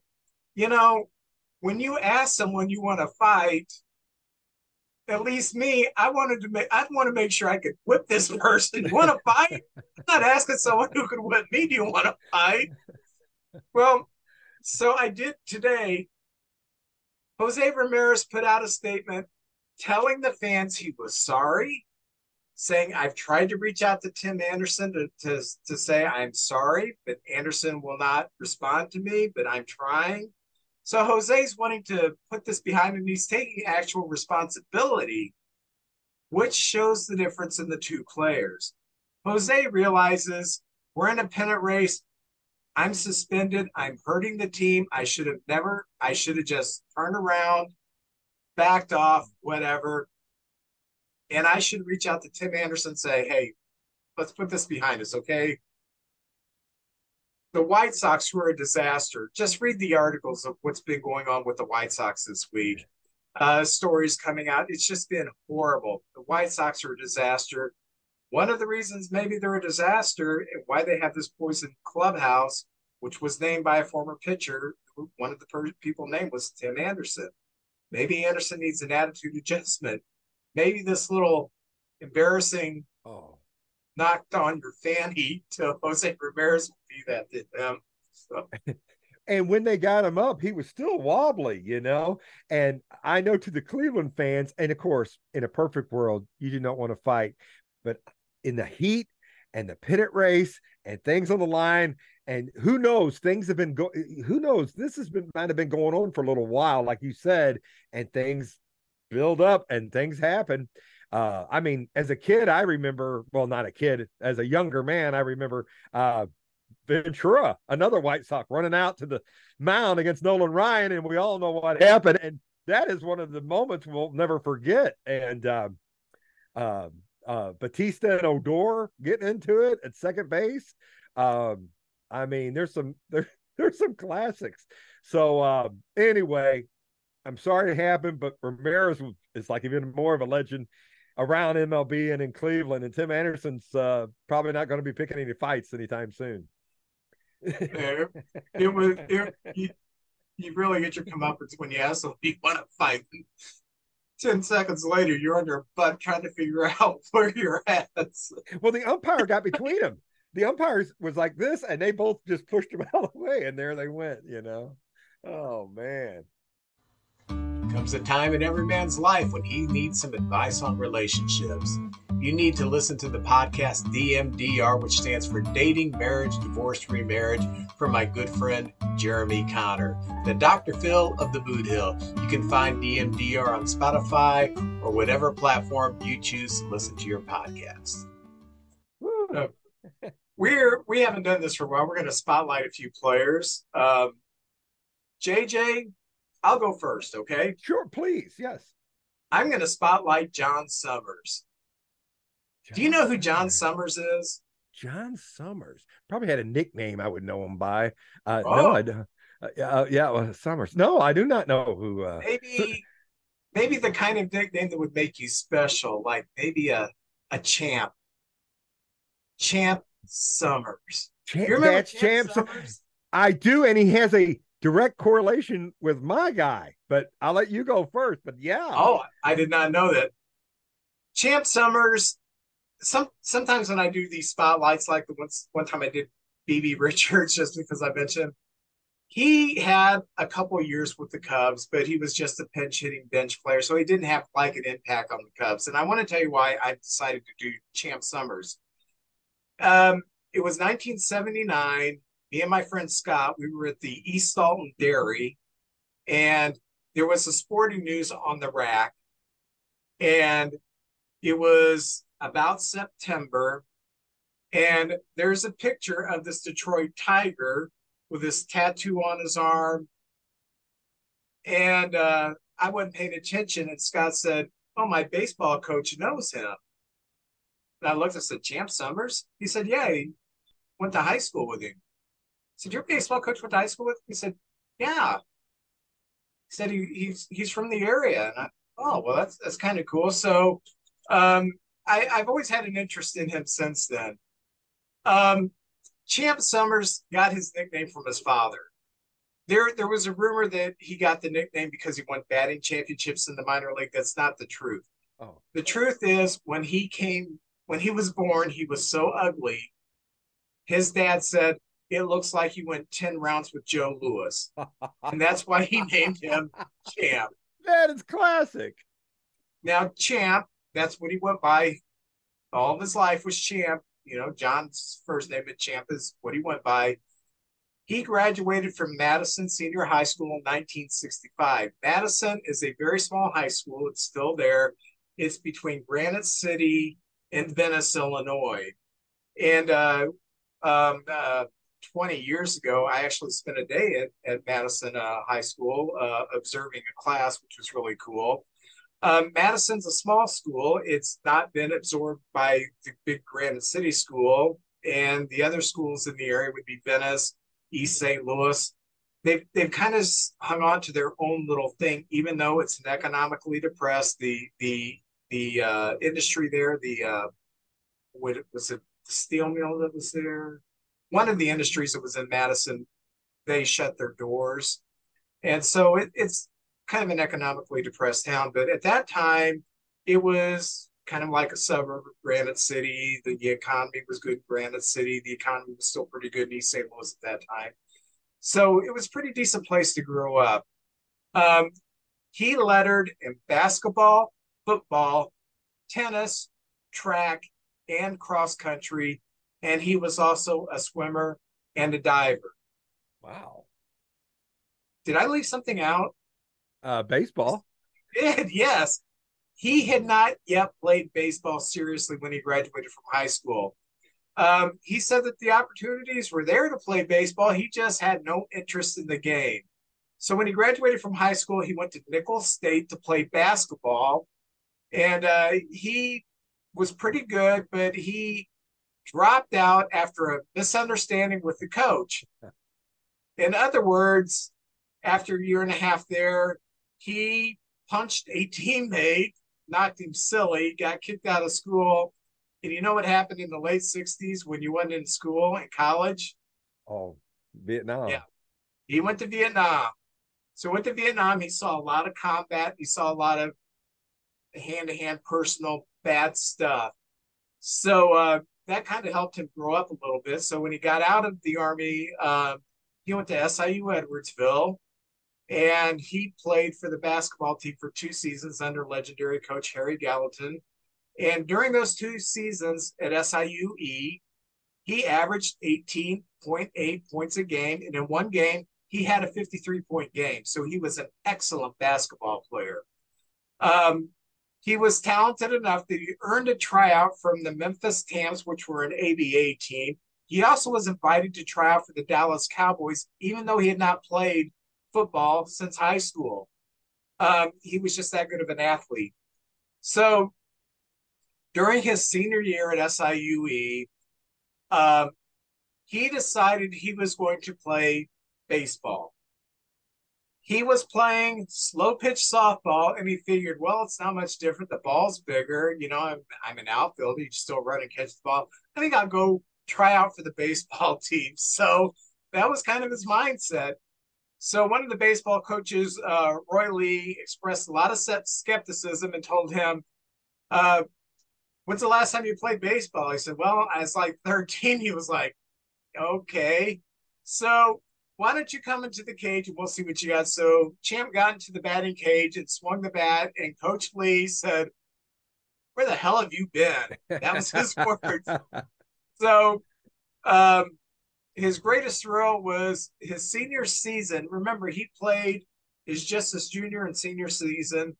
you know, when you ask someone you want to fight, at least me, I wanted to make I want to make sure I could whip this person. Want to fight? I'm not asking someone who could whip me. Do you want to fight? Well, so I did today. Jose Ramirez put out a statement telling the fans he was sorry, saying, I've tried to reach out to Tim Anderson to, to, to say I'm sorry, but Anderson will not respond to me, but I'm trying. So Jose's wanting to put this behind him. He's taking actual responsibility, which shows the difference in the two players. Jose realizes we're in a pennant race. I'm suspended. I'm hurting the team. I should have never, I should have just turned around, backed off, whatever. And I should reach out to Tim Anderson and say, hey, let's put this behind us, okay? The White Sox were a disaster. Just read the articles of what's been going on with the White Sox this week. Uh, stories coming out. It's just been horrible. The White Sox are a disaster. One of the reasons maybe they're a disaster and why they have this poison clubhouse, which was named by a former pitcher, one of the people named was Tim Anderson. Maybe Anderson needs an attitude adjustment. Maybe this little embarrassing Oh. knocked on your fanny to Jose Ramirez will be that to him. So, And when they got him up, he was still wobbly, you know. And I know to the Cleveland fans, and of course, in a perfect world, you do not want to fight, but in the heat and the pennant race and things on the line, and who knows, things have been going. Who knows? This has been might have been going on for a little while, like you said, and things build up and things happen. Uh, I mean, as a kid, I remember, well, not a kid, as a younger man, I remember uh, Ventura, another White Sox, running out to the mound against Nolan Ryan, and we all know what happened. And that is one of the moments we'll never forget. And um, uh, uh, Bautista and Odor getting into it at second base. Um, I mean, there's some there, there's some classics. So um, anyway, I'm sorry it happened, but Ramirez is like even more of a legend around MLB and in Cleveland. And Tim Anderson's uh, probably not going to be picking any fights anytime soon. it, it was it, you, you really get your comeuppance when you ask you want to fight. Ten seconds later, you're on your butt trying to figure out where you're at. well, the umpire got between them. The umpires was like this, and they both just pushed him out of the way, and there they went. You know, oh man. Comes a time in every man's life when he needs some advice on relationships. You need to listen to the podcast DMDR, which stands for Dating, Marriage, Divorce, Remarriage, from my good friend Jeremy Connor, the Dr. Phil of the Boot Hill. You can find DMDR on Spotify or whatever platform you choose to listen to your podcast. We're we haven't done this for a while. We're going to spotlight a few players. Um, JJ, I'll go first. Okay, Sure, please. Yes. I'm going to spotlight John Summers. Do you know who John Summers is? John Summers probably had a nickname I would know him by. Uh, Oh. No, I don't. Uh, yeah, uh, yeah, well, Summers. No, I do not know who. Uh, Maybe, maybe the kind of nickname that would make you special, like maybe a a champ. Champ Summers. Champ, You remember Champ. Sum- Summers? I do, and he has a direct correlation with my guy. But I'll let you go first. But yeah. Oh, I did not know that. Champ Summers. Some sometimes when I do these spotlights, like the once one time I did BB Richards, just because I mentioned, he had a couple years with the Cubs, but he was just a pinch hitting bench player, so he didn't have like an impact on the Cubs. And I want to tell you why I decided to do Champ Summers. Um, it was 1979. Me and my friend Scott, we were at the East Dalton Dairy, and there was a sporting news on the rack, and it was about September, and there's a picture of this Detroit Tiger with this tattoo on his arm. And uh, I wasn't paying attention, and Scott said, Oh, my baseball coach knows him. And I looked and said, Champ Summers? He said, Yeah, he went to high school with him. Said, Your baseball coach went to high school with? He said, Yeah. He said he, he's he's from the area. And I, oh, well, that's that's kind of cool. So um, I, I've always had an interest in him since then. Um, Champ Summers got his nickname from his father. There, there was a rumor that he got the nickname because he won batting championships in the minor league. That's not the truth. Oh. The truth is, when he came, when he was born, he was so ugly. His dad said it looks like he went ten rounds with Joe Louis, and that's why he named him Champ. That is classic. Now, Champ, that's what he went by. All of his life was Champ you know, John's first name at Champ is what he went by. He graduated from Madison Senior High School in 1965. Madison is a very small high school. It's still there. It's between Granite City and Venice, Illinois. And uh, um, uh, 20 years ago, I actually spent a day at, at Madison uh, High School uh, observing a class, which was really cool. Um, Madison's a small school. It's not been absorbed by the big Granite City school, and the other schools in the area would be Venice, East St. Louis. They've they've kind of hung on to their own little thing, even though it's economically depressed. The the the uh, industry there, the uh, what was it, the steel mill that was there? One of the industries that was in Madison, they shut their doors, and so it, it's kind of an economically depressed town. But at that time, it was kind of like a suburb of Granite City. The, the economy was good in Granite City. The economy was still pretty good in East St. Louis at that time. So it was a pretty decent place to grow up. Um, he lettered in basketball, football, tennis, track, and cross country. And he was also a swimmer and a diver. Wow. Did I leave something out? Uh, baseball. did, yes. He had not yet played baseball seriously when he graduated from high school. Um, he said that the opportunities were there to play baseball. He just had no interest in the game. So when he graduated from high school, he went to Nicholls State to play basketball. And uh, he was pretty good, but he dropped out after a misunderstanding with the coach. In other words, after a year and a half there, he punched a teammate, knocked him silly, got kicked out of school. And you know what happened in the late 60s when you went in school in college? Oh, Vietnam. Yeah. He went to Vietnam. So went to Vietnam. He saw a lot of combat. He saw a lot of hand-to-hand personal bad stuff. So uh, that kind of helped him grow up a little bit. So when he got out of the army, uh, he went to SIU Edwardsville and he played for the basketball team for two seasons under legendary coach Harry Gallatin. And during those two seasons at SIUE, he averaged 18.8 points a game. And in one game, he had a 53 point game. So he was an excellent basketball player. Um, he was talented enough that he earned a tryout from the Memphis Tams, which were an ABA team. He also was invited to try out for the Dallas Cowboys, even though he had not played football since high school. Um, he was just that good of an athlete. So during his senior year at SIUE, um, he decided he was going to play baseball. He was playing slow pitch softball, and he figured, well, it's not much different. The ball's bigger. You know, I'm, I'm an outfielder. You still run and catch the ball. I think I'll go try out for the baseball team. So that was kind of his mindset. So one of the baseball coaches, uh, Roy Lee, expressed a lot of skepticism and told him, uh, "When's the last time you played baseball?" He said, "Well, I was like 13." He was like, "Okay." So why don't you come into the cage and we'll see what you got? So Champ got into the batting cage and swung the bat, and Coach Lee said, Where the hell have you been? That was his words. So um, his greatest thrill was his senior season. Remember, he played his just his junior and senior season.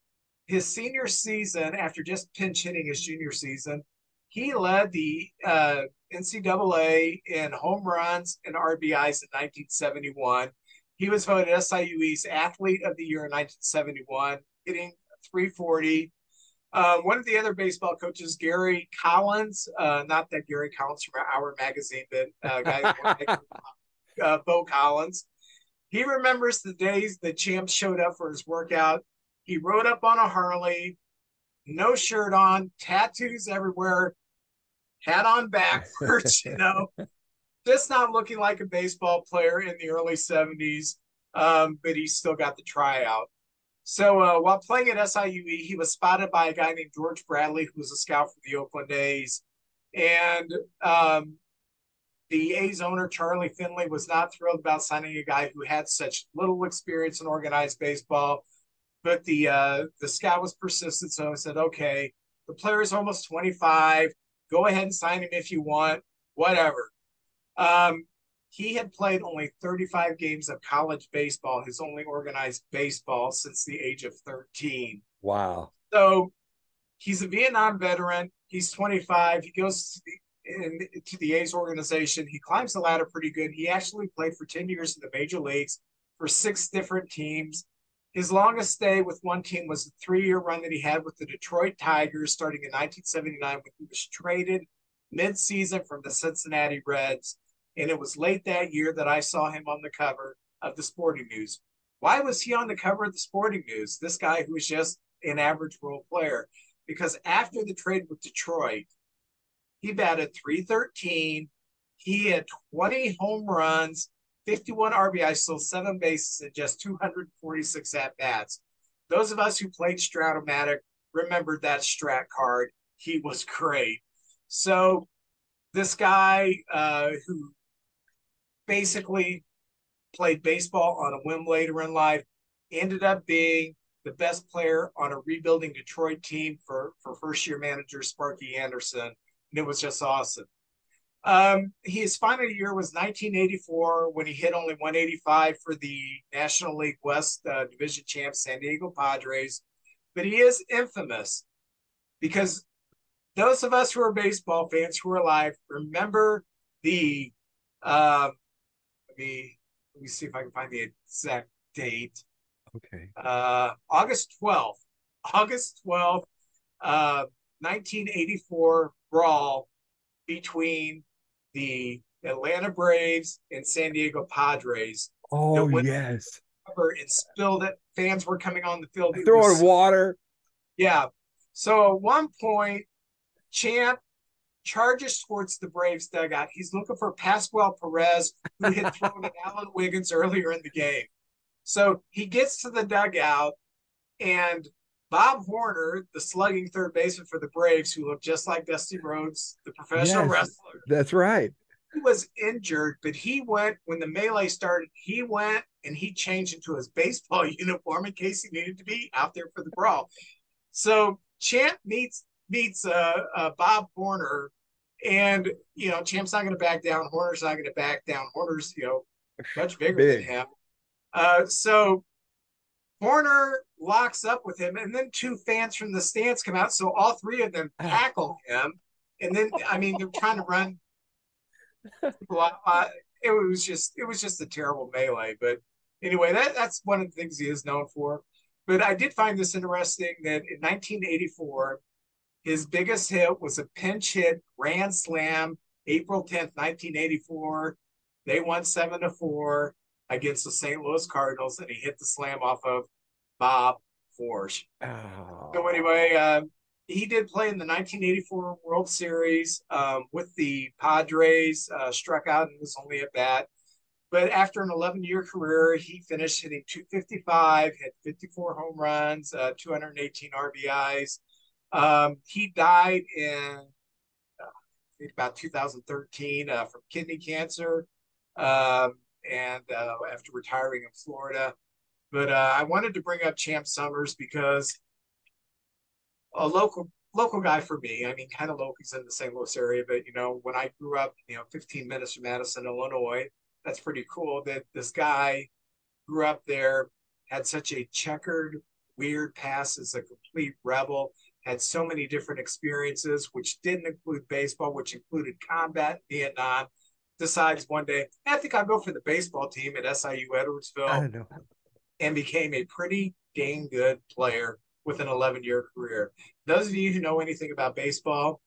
His senior season, after just pinch hitting his junior season, he led the uh, NCAA in home runs and RBIs in 1971. He was voted SIUE's Athlete of the Year in 1971, hitting 340. Um, one of the other baseball coaches, Gary Collins, uh, not that Gary Collins from Hour Magazine, but uh, guy, uh, Bo Collins. He remembers the days the champ showed up for his workout. He rode up on a Harley, no shirt on, tattoos everywhere, hat on backwards, you know, just not looking like a baseball player in the early 70s, um, but he still got the tryout. So uh, while playing at SIUE, he was spotted by a guy named George Bradley, who was a scout for the Oakland A's. And um, the A's owner, Charlie Finley, was not thrilled about signing a guy who had such little experience in organized baseball. But the uh, the scout was persistent, so I said, okay, the player is almost 25. Go ahead and sign him if you want, whatever. Um, he had played only 35 games of college baseball, his only organized baseball since the age of 13. Wow. So he's a Vietnam veteran. He's 25. He goes to the, in, to the A's organization. He climbs the ladder pretty good. He actually played for 10 years in the major leagues for six different teams. His longest stay with one team was a three year run that he had with the Detroit Tigers starting in 1979 when he was traded mid season from the Cincinnati Reds. And it was late that year that I saw him on the cover of the Sporting News. Why was he on the cover of the Sporting News? This guy who was just an average role player. Because after the trade with Detroit, he batted 313. He had 20 home runs 51 RBI, stole seven bases and just 246 at bats. Those of us who played Strat-O-Matic remembered that Strat card. He was great. So, this guy uh, who basically played baseball on a whim later in life ended up being the best player on a rebuilding Detroit team for, for first year manager Sparky Anderson. And it was just awesome. Um, his final year was 1984 when he hit only 185 for the National League West uh, Division champ San Diego Padres. But he is infamous because those of us who are baseball fans who are alive remember the um, let me let me see if I can find the exact date. Okay. Uh, August 12th. August 12th, uh, 1984 brawl between the Atlanta Braves and San Diego Padres. Oh yes. And spilled it. Fans were coming on the field. Throwing was, water. Yeah. So at one point, Champ charges towards the Braves dugout. He's looking for Pascual Perez, who had thrown at Alan Wiggins earlier in the game. So he gets to the dugout, and Bob Horner, the slugging third baseman for the Braves, who looked just like Dusty Rhodes, the professional yes, wrestler. That's right. He was injured, but he went when the melee started. He went and he changed into his baseball uniform in case he needed to be out there for the brawl. So Champ meets meets uh, uh, Bob Horner, and you know Champ's not going to back down. Horner's not going to back down. Horner's you know much bigger Big. than him. Uh, so Horner locks up with him, and then two fans from the stands come out. So all three of them tackle him, and then I mean they're trying to run. Uh, it was just it was just a terrible melee. But anyway, that that's one of the things he is known for. But I did find this interesting that in 1984, his biggest hit was a pinch hit grand slam, April 10th, 1984. They won seven to four against the St. Louis Cardinals, and he hit the slam off of Bob Forsch. Oh. So anyway, uh, he did play in the 1984 World Series um, with the Padres. Uh, struck out and was only at bat. But after an 11 year career, he finished hitting 255, had 54 home runs, uh, 218 RBIs. Um, he died in uh, about 2013 uh, from kidney cancer. Um, and uh, after retiring in Florida. But uh, I wanted to bring up Champ Summers because a local local guy for me. I mean, kind of local. He's in the St. Louis area, but you know, when I grew up, you know, 15 minutes from Madison, Illinois, that's pretty cool. That this guy grew up there, had such a checkered, weird past as a complete rebel, had so many different experiences, which didn't include baseball, which included combat, Vietnam. Decides one day, I think I'll go for the baseball team at SIU Edwardsville and became a pretty dang good player with an 11 year career. Those of you who know anything about baseball,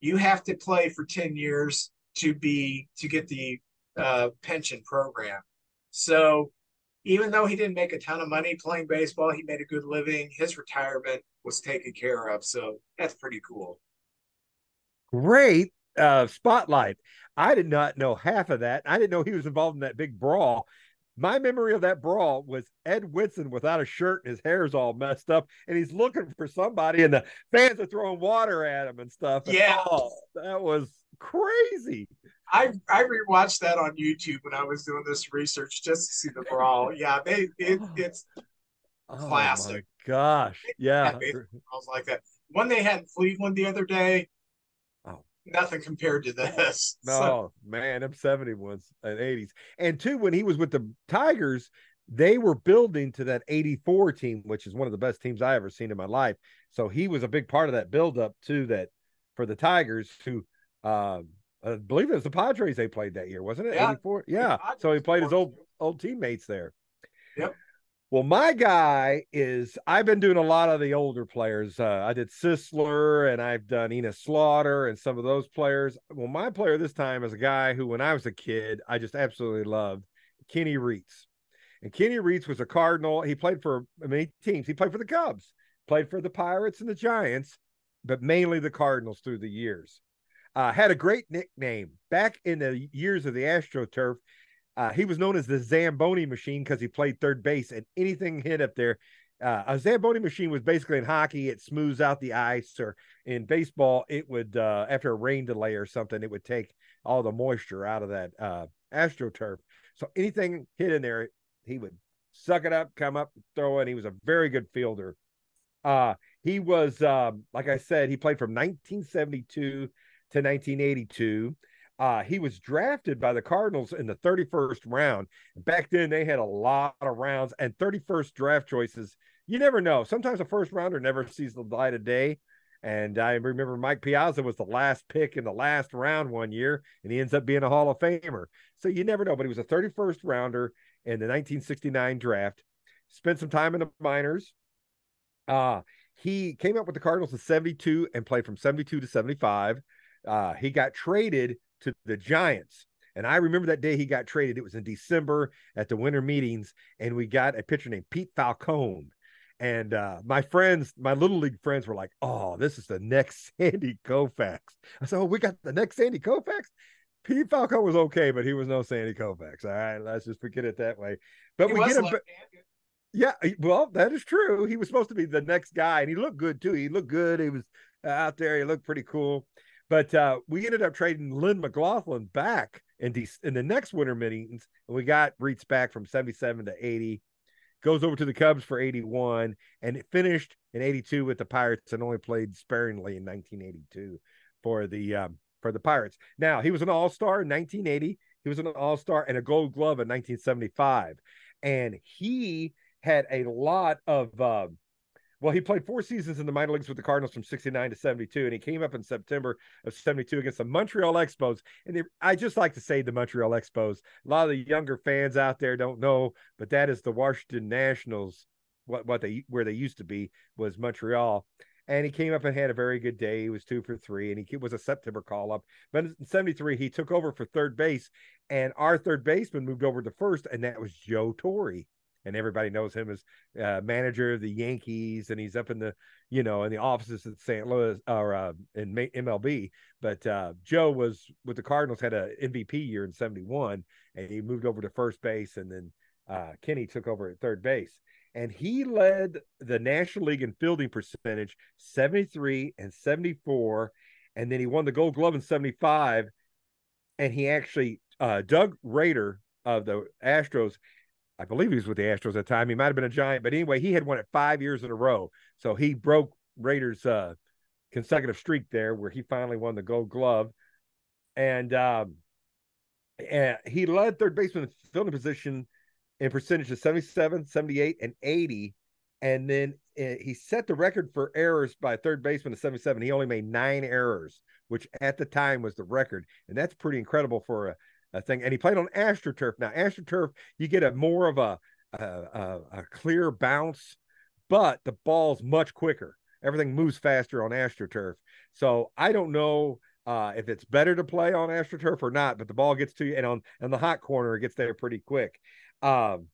you have to play for 10 years to be to get the uh, pension program. So even though he didn't make a ton of money playing baseball, he made a good living. His retirement was taken care of. So that's pretty cool. Great uh, spotlight. I did not know half of that. I didn't know he was involved in that big brawl my memory of that brawl was Ed Whitson without a shirt, and his hair's all messed up, and he's looking for somebody, and the fans are throwing water at him and stuff. And, yeah, oh, that was crazy. I I rewatched that on YouTube when I was doing this research just to see the brawl. Yeah, they it, oh. it's oh, classic. my gosh, yeah, I was like that. One they had in Cleveland the other day nothing compared to this. No, so. man, them 70 ones and 80s. And two, when he was with the Tigers, they were building to that 84 team, which is one of the best teams I ever seen in my life. So he was a big part of that buildup too, that for the Tigers who um I believe it was the Padres they played that year, wasn't it? Yeah. 84. Yeah. So he played his old old teammates there. Yep. Well, my guy is I've been doing a lot of the older players. Uh, I did Sisler and I've done Enos Slaughter and some of those players. Well, my player this time is a guy who, when I was a kid, I just absolutely loved Kenny Reitz. And Kenny Reitz was a Cardinal. He played for many teams. He played for the Cubs, played for the Pirates and the Giants, but mainly the Cardinals through the years. Uh, had a great nickname back in the years of the AstroTurf. Uh, he was known as the Zamboni machine because he played third base and anything hit up there. Uh, a Zamboni machine was basically in hockey, it smooths out the ice, or in baseball, it would, uh, after a rain delay or something, it would take all the moisture out of that uh, AstroTurf. So anything hit in there, he would suck it up, come up, throw it. He was a very good fielder. Uh, he was, um, like I said, he played from 1972 to 1982. Uh, he was drafted by the Cardinals in the 31st round. Back then, they had a lot of rounds and 31st draft choices. You never know. Sometimes a first rounder never sees the light of day. And I remember Mike Piazza was the last pick in the last round one year, and he ends up being a Hall of Famer. So you never know. But he was a 31st rounder in the 1969 draft. Spent some time in the minors. Uh, he came up with the Cardinals in 72 and played from 72 to 75. Uh, he got traded to the Giants. And I remember that day he got traded. It was in December at the winter meetings, and we got a pitcher named Pete Falcone. And uh, my friends, my little league friends, were like, "Oh, this is the next Sandy Koufax." I said, "Oh, we got the next Sandy Koufax." Pete Falcone was okay, but he was no Sandy Koufax. All right, let's just forget it that way. But he we get him. Yeah, well, that is true. He was supposed to be the next guy, and he looked good too. He looked good. He was out there. He looked pretty cool. But uh, we ended up trading Lynn McGlothen back in, de- in the next winter meetings, and we got Reitz back from 77 to 80. Goes over to the Cubs for 81, and it finished in 82 with the Pirates, and only played sparingly in 1982 for the um, for the Pirates. Now he was an All Star in 1980. He was an All Star and a Gold Glove in 1975, and he had a lot of um, well, he played four seasons in the minor leagues with the Cardinals from 69 to 72, and he came up in September of 72 against the Montreal Expos. And they, I just like to say the Montreal Expos. A lot of the younger fans out there don't know, but that is the Washington Nationals, what, what they where they used to be was Montreal. And he came up and had a very good day. He was two for three, and he was a September call up. But in 73, he took over for third base, and our third baseman moved over to first, and that was Joe Torre and everybody knows him as uh, manager of the Yankees, and he's up in the you know in the offices at St. Louis or uh, in MLB. But uh, Joe was with the Cardinals had a MVP year in '71, and he moved over to first base, and then uh, Kenny took over at third base. And he led the National League in fielding percentage 73 and 74. And then he won the gold glove in 75. And he actually, uh, Doug Rader of the Astros. I believe he was with the Astros at the time. He might have been a giant, but anyway, he had won it five years in a row. So he broke Rader's uh, consecutive streak there, where he finally won the Gold Glove, and um, and he led third baseman in fielding position in percentage of 77, 78, and 80. And then uh, he set the record for errors by third baseman of 77. He only made nine errors, which at the time was the record. And that's pretty incredible for a thing. And he played on AstroTurf. Now, AstroTurf, you get a more of a, a, a, a clear bounce, but the ball's much quicker. Everything moves faster on AstroTurf. So I don't know uh, if it's better to play on AstroTurf or not, but the ball gets to you, and on and the hot corner, it gets there pretty quick. Um,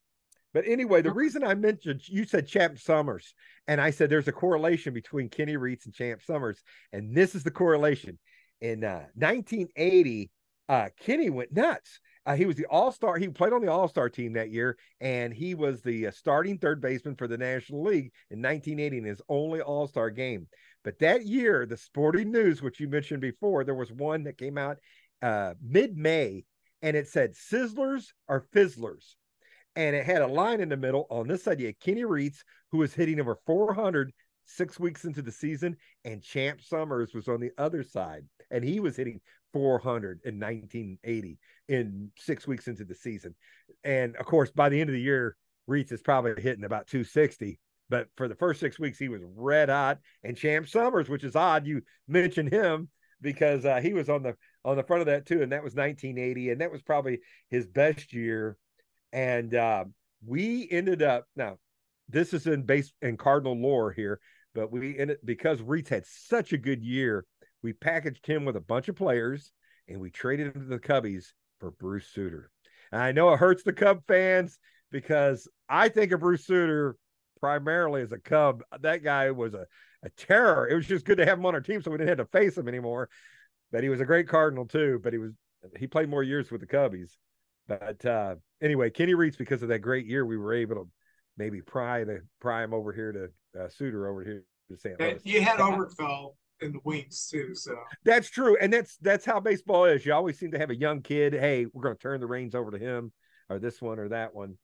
but anyway, the reason I mentioned you said Champ Summers, and I said there's a correlation between Kenny Reitz and Champ Summers, and this is the correlation. In uh, 1980, uh, Kenny went nuts. Uh, he was the All Star. He played on the All Star team that year, and he was the uh, starting third baseman for the National League in 1980 in his only All Star game. But that year, the Sporting News, which you mentioned before, there was one that came out uh, mid May, and it said "Sizzlers are Fizzlers." and it had a line in the middle. On this had Kenny Reitz, who was hitting over 400 six weeks into the season, and Champ Summers was on the other side, and he was hitting 400 in 1980 in six weeks into the season. And of course, by the end of the year, Reitz is probably hitting about 260. But for the first six weeks, he was red hot. And Champ Summers, which is odd, you mentioned him because uh, he was on the on the front of that too, and that was 1980, and that was probably his best year and uh, we ended up now. This is in base in Cardinal lore here, but we ended because Reitz had such a good year. We packaged him with a bunch of players, and we traded him to the Cubbies for Bruce Sutter. And I know it hurts the Cub fans because I think of Bruce Sutter primarily as a Cub. That guy was a, a terror. It was just good to have him on our team so we didn't have to face him anymore. But he was a great Cardinal too. But he was he played more years with the Cubbies. But uh, anyway, Kenny Reitz, because of that great year, we were able to maybe pry the pry him over here to uh, Sutter over here to St. Louis. You had Oberkfell in the wings too, so that's true, and that's that's how baseball is. You always seem to have a young kid. Hey, we're going to turn the reins over to him, or this one, or that one.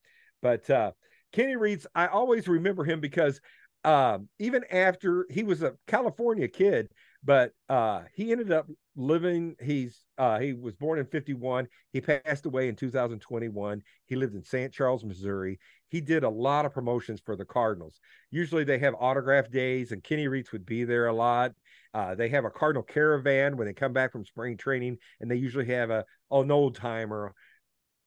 But uh, Kenny Reitz, I always remember him because um, even after he was a California kid, but uh, he ended up living. He's uh, he was born in '51. He passed away in 2021. He lived in St. Charles, Missouri. He did a lot of promotions for the Cardinals. Usually they have autograph days, and Kenny Reitz would be there a lot. Uh, they have a Cardinal caravan when they come back from spring training, and they usually have a an old timer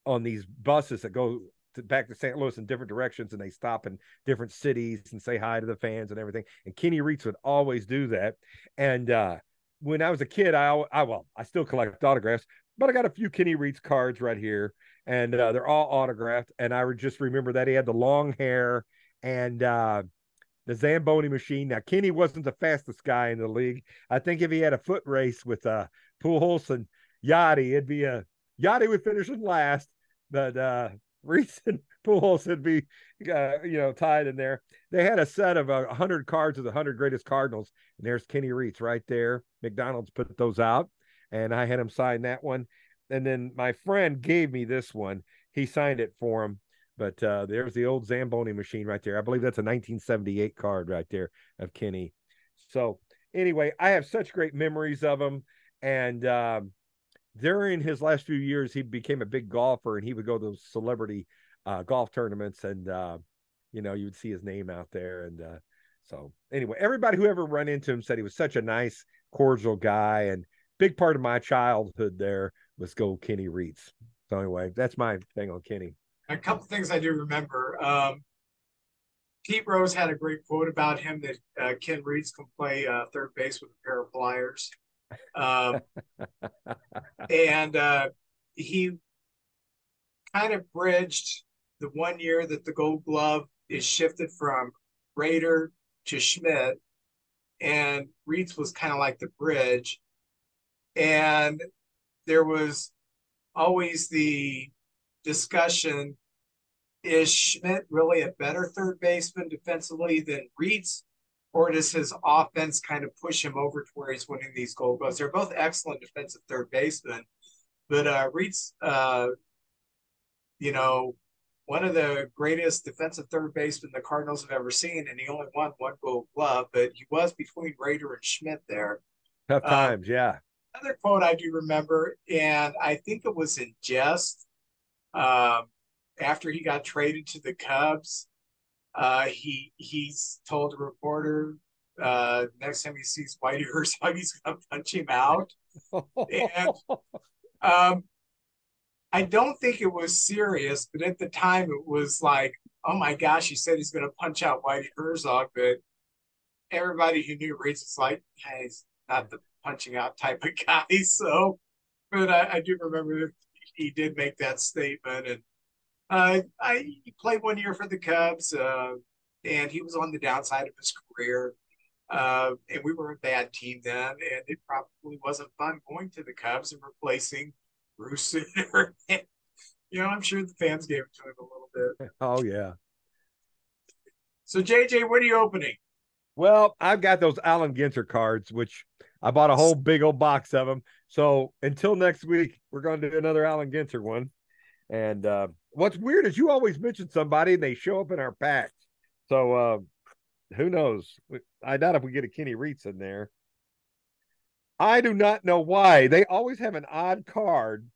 on these buses that go to, back to St. Louis in different directions, and they stop in different cities and say hi to the fans and everything. And Kenny Reitz would always do that. And uh, when I was a kid, I, I well, I still collect autographs, but I got a few Kenny Reitz cards right here, and uh, they're all autographed. And I just remember that he had the long hair and uh, the Zamboni machine. Now Kenny wasn't the fastest guy in the league. I think if he had a foot race with uh, Pujols and Yadi, it'd be a Yadi would finish in last, but uh, Reitz and Pujols would be, uh, you know, tied in there. They had a set of uh, 100 cards of the 100 greatest Cardinals, and there's Kenny Reitz right there. McDonald's put those out, and I had him sign that one. And then my friend gave me this one. He signed it for him. But uh, there's the old Zamboni machine right there. I believe that's a 1978 card right there of Kenny. So anyway, I have such great memories of him. And um, during his last few years, he became a big golfer and he would go to those celebrity uh, golf tournaments and, uh, you know, you would see his name out there. And uh, so, anyway, everybody who ever run into him said he was such a nice, cordial guy. And big part of my childhood there was go Kenny Reitz. So, anyway, that's my thing on Kenny. A couple things I do remember. Um, Pete Rose had a great quote about him that uh, Ken Reitz can play uh, third base with a pair of pliers. Um, and uh, he kind of bridged the one year that the Gold Glove is shifted from Rader to Schmidt, and Reitz was kind of like the bridge. And there was always the discussion is Schmidt really a better third baseman defensively than Reitz? or does his offense kind of push him over to where he's winning these gold gloves? They're both excellent defensive third basemen, but uh, Reitz uh, you know, one of the greatest defensive third basemen the Cardinals have ever seen, and he only won one Gold Glove, but he was between Rader and Schmidt there. Tough Um, times, yeah. Another quote I do remember, and I think it was in jest. Um, after he got traded to the Cubs, uh, he he's told a reporter uh, next time he sees Whitey Herzog, he's gonna punch him out. And- Um, I don't think it was serious, but at the time it was like, oh my gosh, he said he's gonna punch out Whitey Herzog, but everybody who knew Reitz was like, hey, he's not the punching out type of guy. So, but I, I do remember he did make that statement, and uh, I he played one year for the Cubs, uh, and he was on the downside of his career. Uh, and we were a bad team then, and it probably wasn't fun going to the Cubs and replacing Bruce Sutter. you know, I'm sure the fans gave it to him a little bit. oh yeah. So, JJ, what are you opening? Well, I've got those Allen Ginter cards, which I bought a whole big old box of them. So until next week, we're going to do another Allen Ginter one. And uh, what's weird is you always mention somebody and they show up in our packs. So uh, who knows? I doubt if we get a Kenny Reitz in there. I do not know why. They always have an odd card.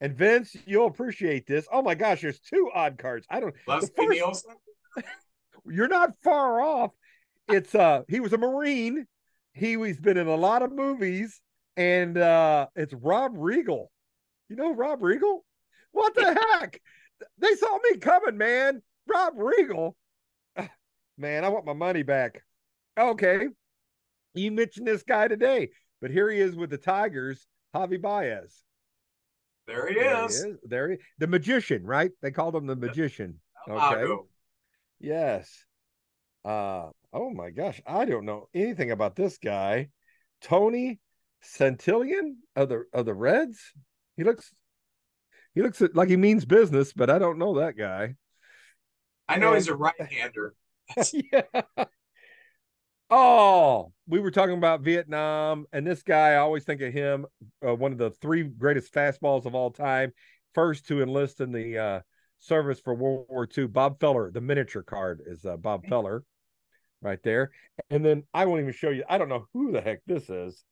And Vince, you'll appreciate this. Oh my gosh, there's two odd cards. I don't Leslie first- Nielsen? you're not far off. It's uh he was a Marine. He was been in a lot of movies, and uh it's Rob Riggle. You know Rob Riggle? What the heck? They saw me coming, man. Rob Riggle. Man, I want my money back. Okay. You mentioned this guy today, but here he is with the Tigers, Javi Baez. There he There is. he is. There he the magician, right? They called him the magician. Okay. Yes. Uh oh my gosh, I don't know anything about this guy. Tony Santillan of the of the Reds. He looks he looks like he means business, but I don't know that guy. I know Yeah. he's a right-hander. yeah. Oh, we were talking about Vietnam, and this guy, I always think of him, uh, one of the three greatest fastballs of all time, first to enlist in the uh, service for World War II. Bob Feller, the miniature card is uh, Bob Feller right there. And then I won't even show you, I don't know who the heck this is.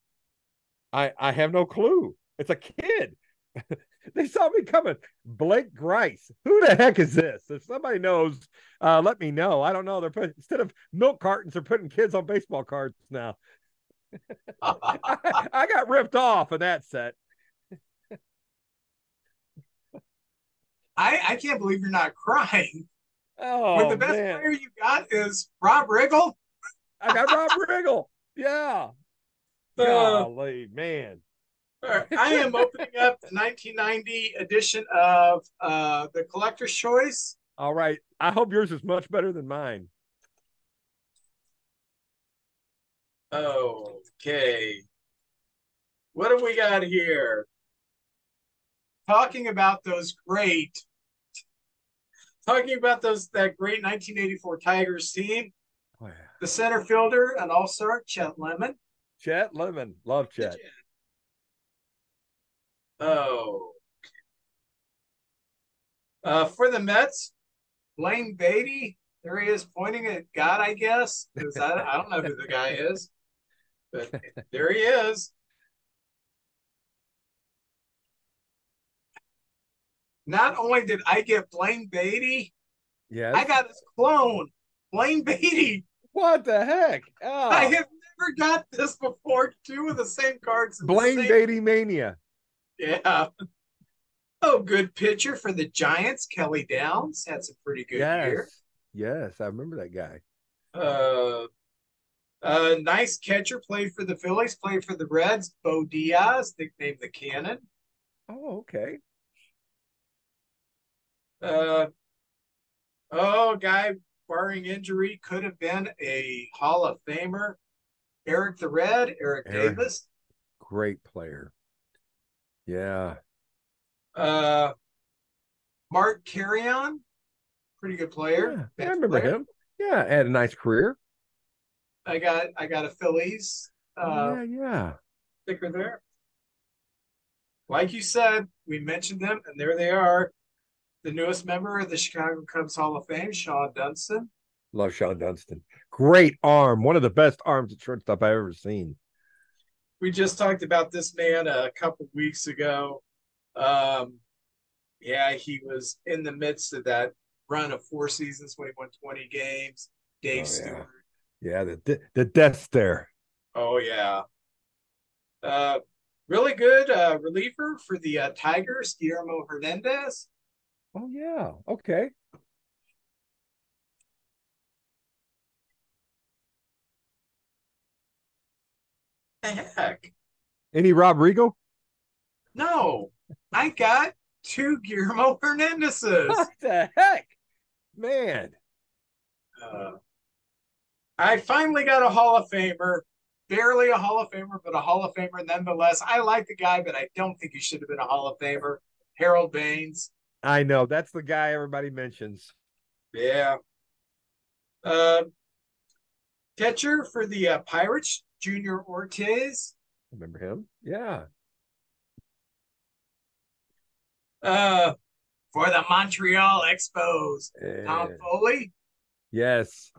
I I have no clue. It's a kid. they saw me coming. Blake Grice. Who the heck is this? If somebody knows, uh, let me know. I don't know. They're putting instead of milk cartons, they're putting kids on baseball cards now. I, I got ripped off in that set. I, I can't believe you're not crying. Oh, when the best man. player you got is Rob Riggle. I got Rob Riggle. Yeah. Uh, Golly, man. all right, I am opening up the 1990 edition of uh, the Collector's Choice. All right. I hope yours is much better than mine. Okay. What have we got here? Talking about those great, talking about those that great 1984 Tigers team. Oh, yeah. The center fielder, and all-star, Chet Lemon. Chet Lemon. Love Chet. Oh. Uh, for the Mets, Blaine Beatty. There he is pointing at God, I guess. 'cause I, I don't know who the guy is. But there he is. Not only did I get Blaine Beatty, Yes. I got his clone, Blaine Beatty. what the heck? Oh. I have never got this before. Two of the same cards. in Blaine same- Beatty Mania. Yeah. Oh, good pitcher for the Giants. Kelly Downs had some pretty good yes. year. Yes, I remember that guy. Uh, uh, nice catcher. Played for the Phillies. Played for the Reds. Bo Diaz, nicknamed the Cannon. Oh, okay. Uh, oh, guy, barring injury, could have been a Hall of Famer. Eric the Red, Eric Eric. Davis. Great player. Yeah. Uh, Mark Carreon, pretty good player. Yeah, I remember player. him. Yeah, had a nice career. I got I got a Phillies uh yeah, yeah. sticker there. Like you said, we mentioned them, and there they are. The newest member of the Chicago Cubs Hall of Fame, Shawon Dunston. Love Shawon Dunston. Great arm. One of the best arms at shortstop I've ever seen. We just talked about this man a couple weeks ago. Um, yeah, he was in the midst of that run of four seasons when he won 20 games. Dave Oh. Stewart. Yeah, the the death stare. Oh yeah. Uh really good uh reliever for the uh, Tigers, Guillermo Hernandez. Oh yeah. Okay. The heck. Any Rob Riggle? No, I got two Guillermo Hernandezes. What the heck? Man. Uh, I finally got a Hall of Famer. Barely a Hall of Famer, but a Hall of Famer nonetheless. I like the guy, but I don't think he should have been a Hall of Famer. Harold Baines. I know. That's the guy everybody mentions. Yeah. Uh, catcher for the uh, Pirates, Junior Ortiz. Remember him? Yeah. Uh, for the Montreal Expos, Tom Foley. yes.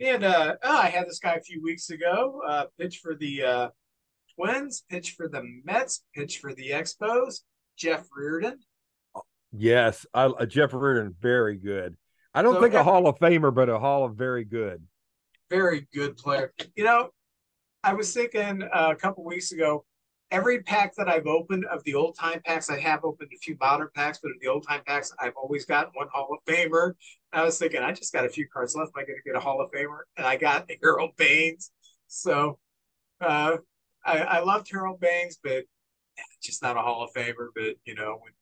And uh, oh, I had this guy a few weeks ago. Uh, pitch for the uh, Twins, pitch for the Mets, pitch for the Expos. Jeff Reardon. Yes. I, uh, Jeff Reardon, very good. I don't So, think a Hall of Famer, but a Hall of very good. very good player. You know, I was thinking uh, a couple weeks ago, every pack that I've opened of the old time packs, I have opened a few modern packs, but of the old time packs, I've always gotten one Hall of Famer. I was thinking, I just got a few cards left. Am I going to get a Hall of Famer? And I got Harold Baines. So uh, I, I loved Harold Baines, but just not a Hall of Famer. But, you know, when,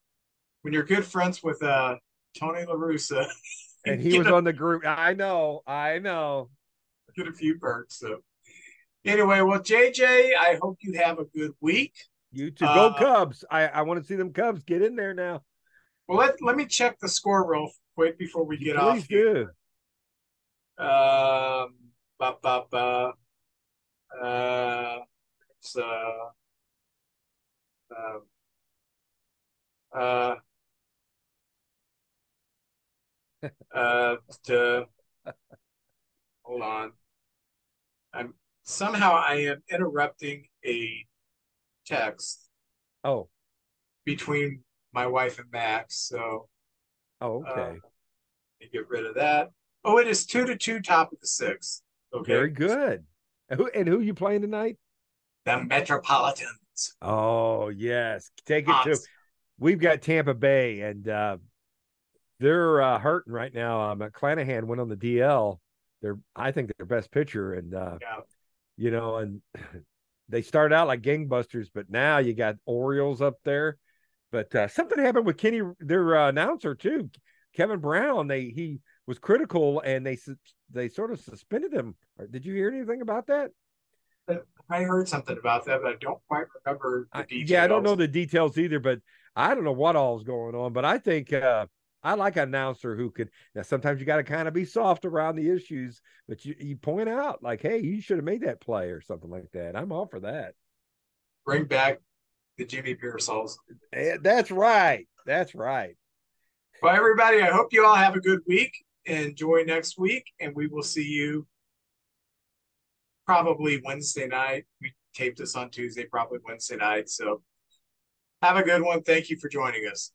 when you're good friends with uh, Tony La Russa, And he was know, on the group. I know. I know. get a few perks. So anyway, well, JJ, I hope you have a good week. You too. go Uh, Cubs. I, I want to see them Cubs get in there now. Well, let let me check the score real quick before we get Please off. here. do. Um, ba ba ba. Uh, it's uh, um, uh, uh, to hold on. I'm somehow I am interrupting a text Oh. between my wife and Max, so Oh, uh, okay. me get rid of that. Oh, it is two to two, top of the sixth. Okay, Very good. And who and who you playing tonight? The Metropolitans. Oh, yes. Take it to we've got Tampa Bay and uh they're uh hurting right now. Um Clanahan went on the DL. They're I think their best pitcher and uh Yeah. you know, and they started out like gangbusters, but now you got Orioles up there. But uh, something happened with Kenny, their uh, announcer too, Kevin Brown. They he was critical, and they they sort of suspended him. Did you hear anything about that? I heard something about that, but I don't quite remember the I- yeah, I don't know the details either, but I don't know what all's going on. But I think uh, I like an announcer who could. Now, sometimes you got to kind of be soft around the issues, but you you point out like, hey, you should have made that play or something like that. I'm all for that. Bring back the Jimmy Piersalls. Eh, That's right. That's right. Well, everybody, I hope you all have a good week. Enjoy next week, and we will see you probably Wednesday night. We taped this on Tuesday, probably Wednesday night. So have a good one. Thank you for joining us.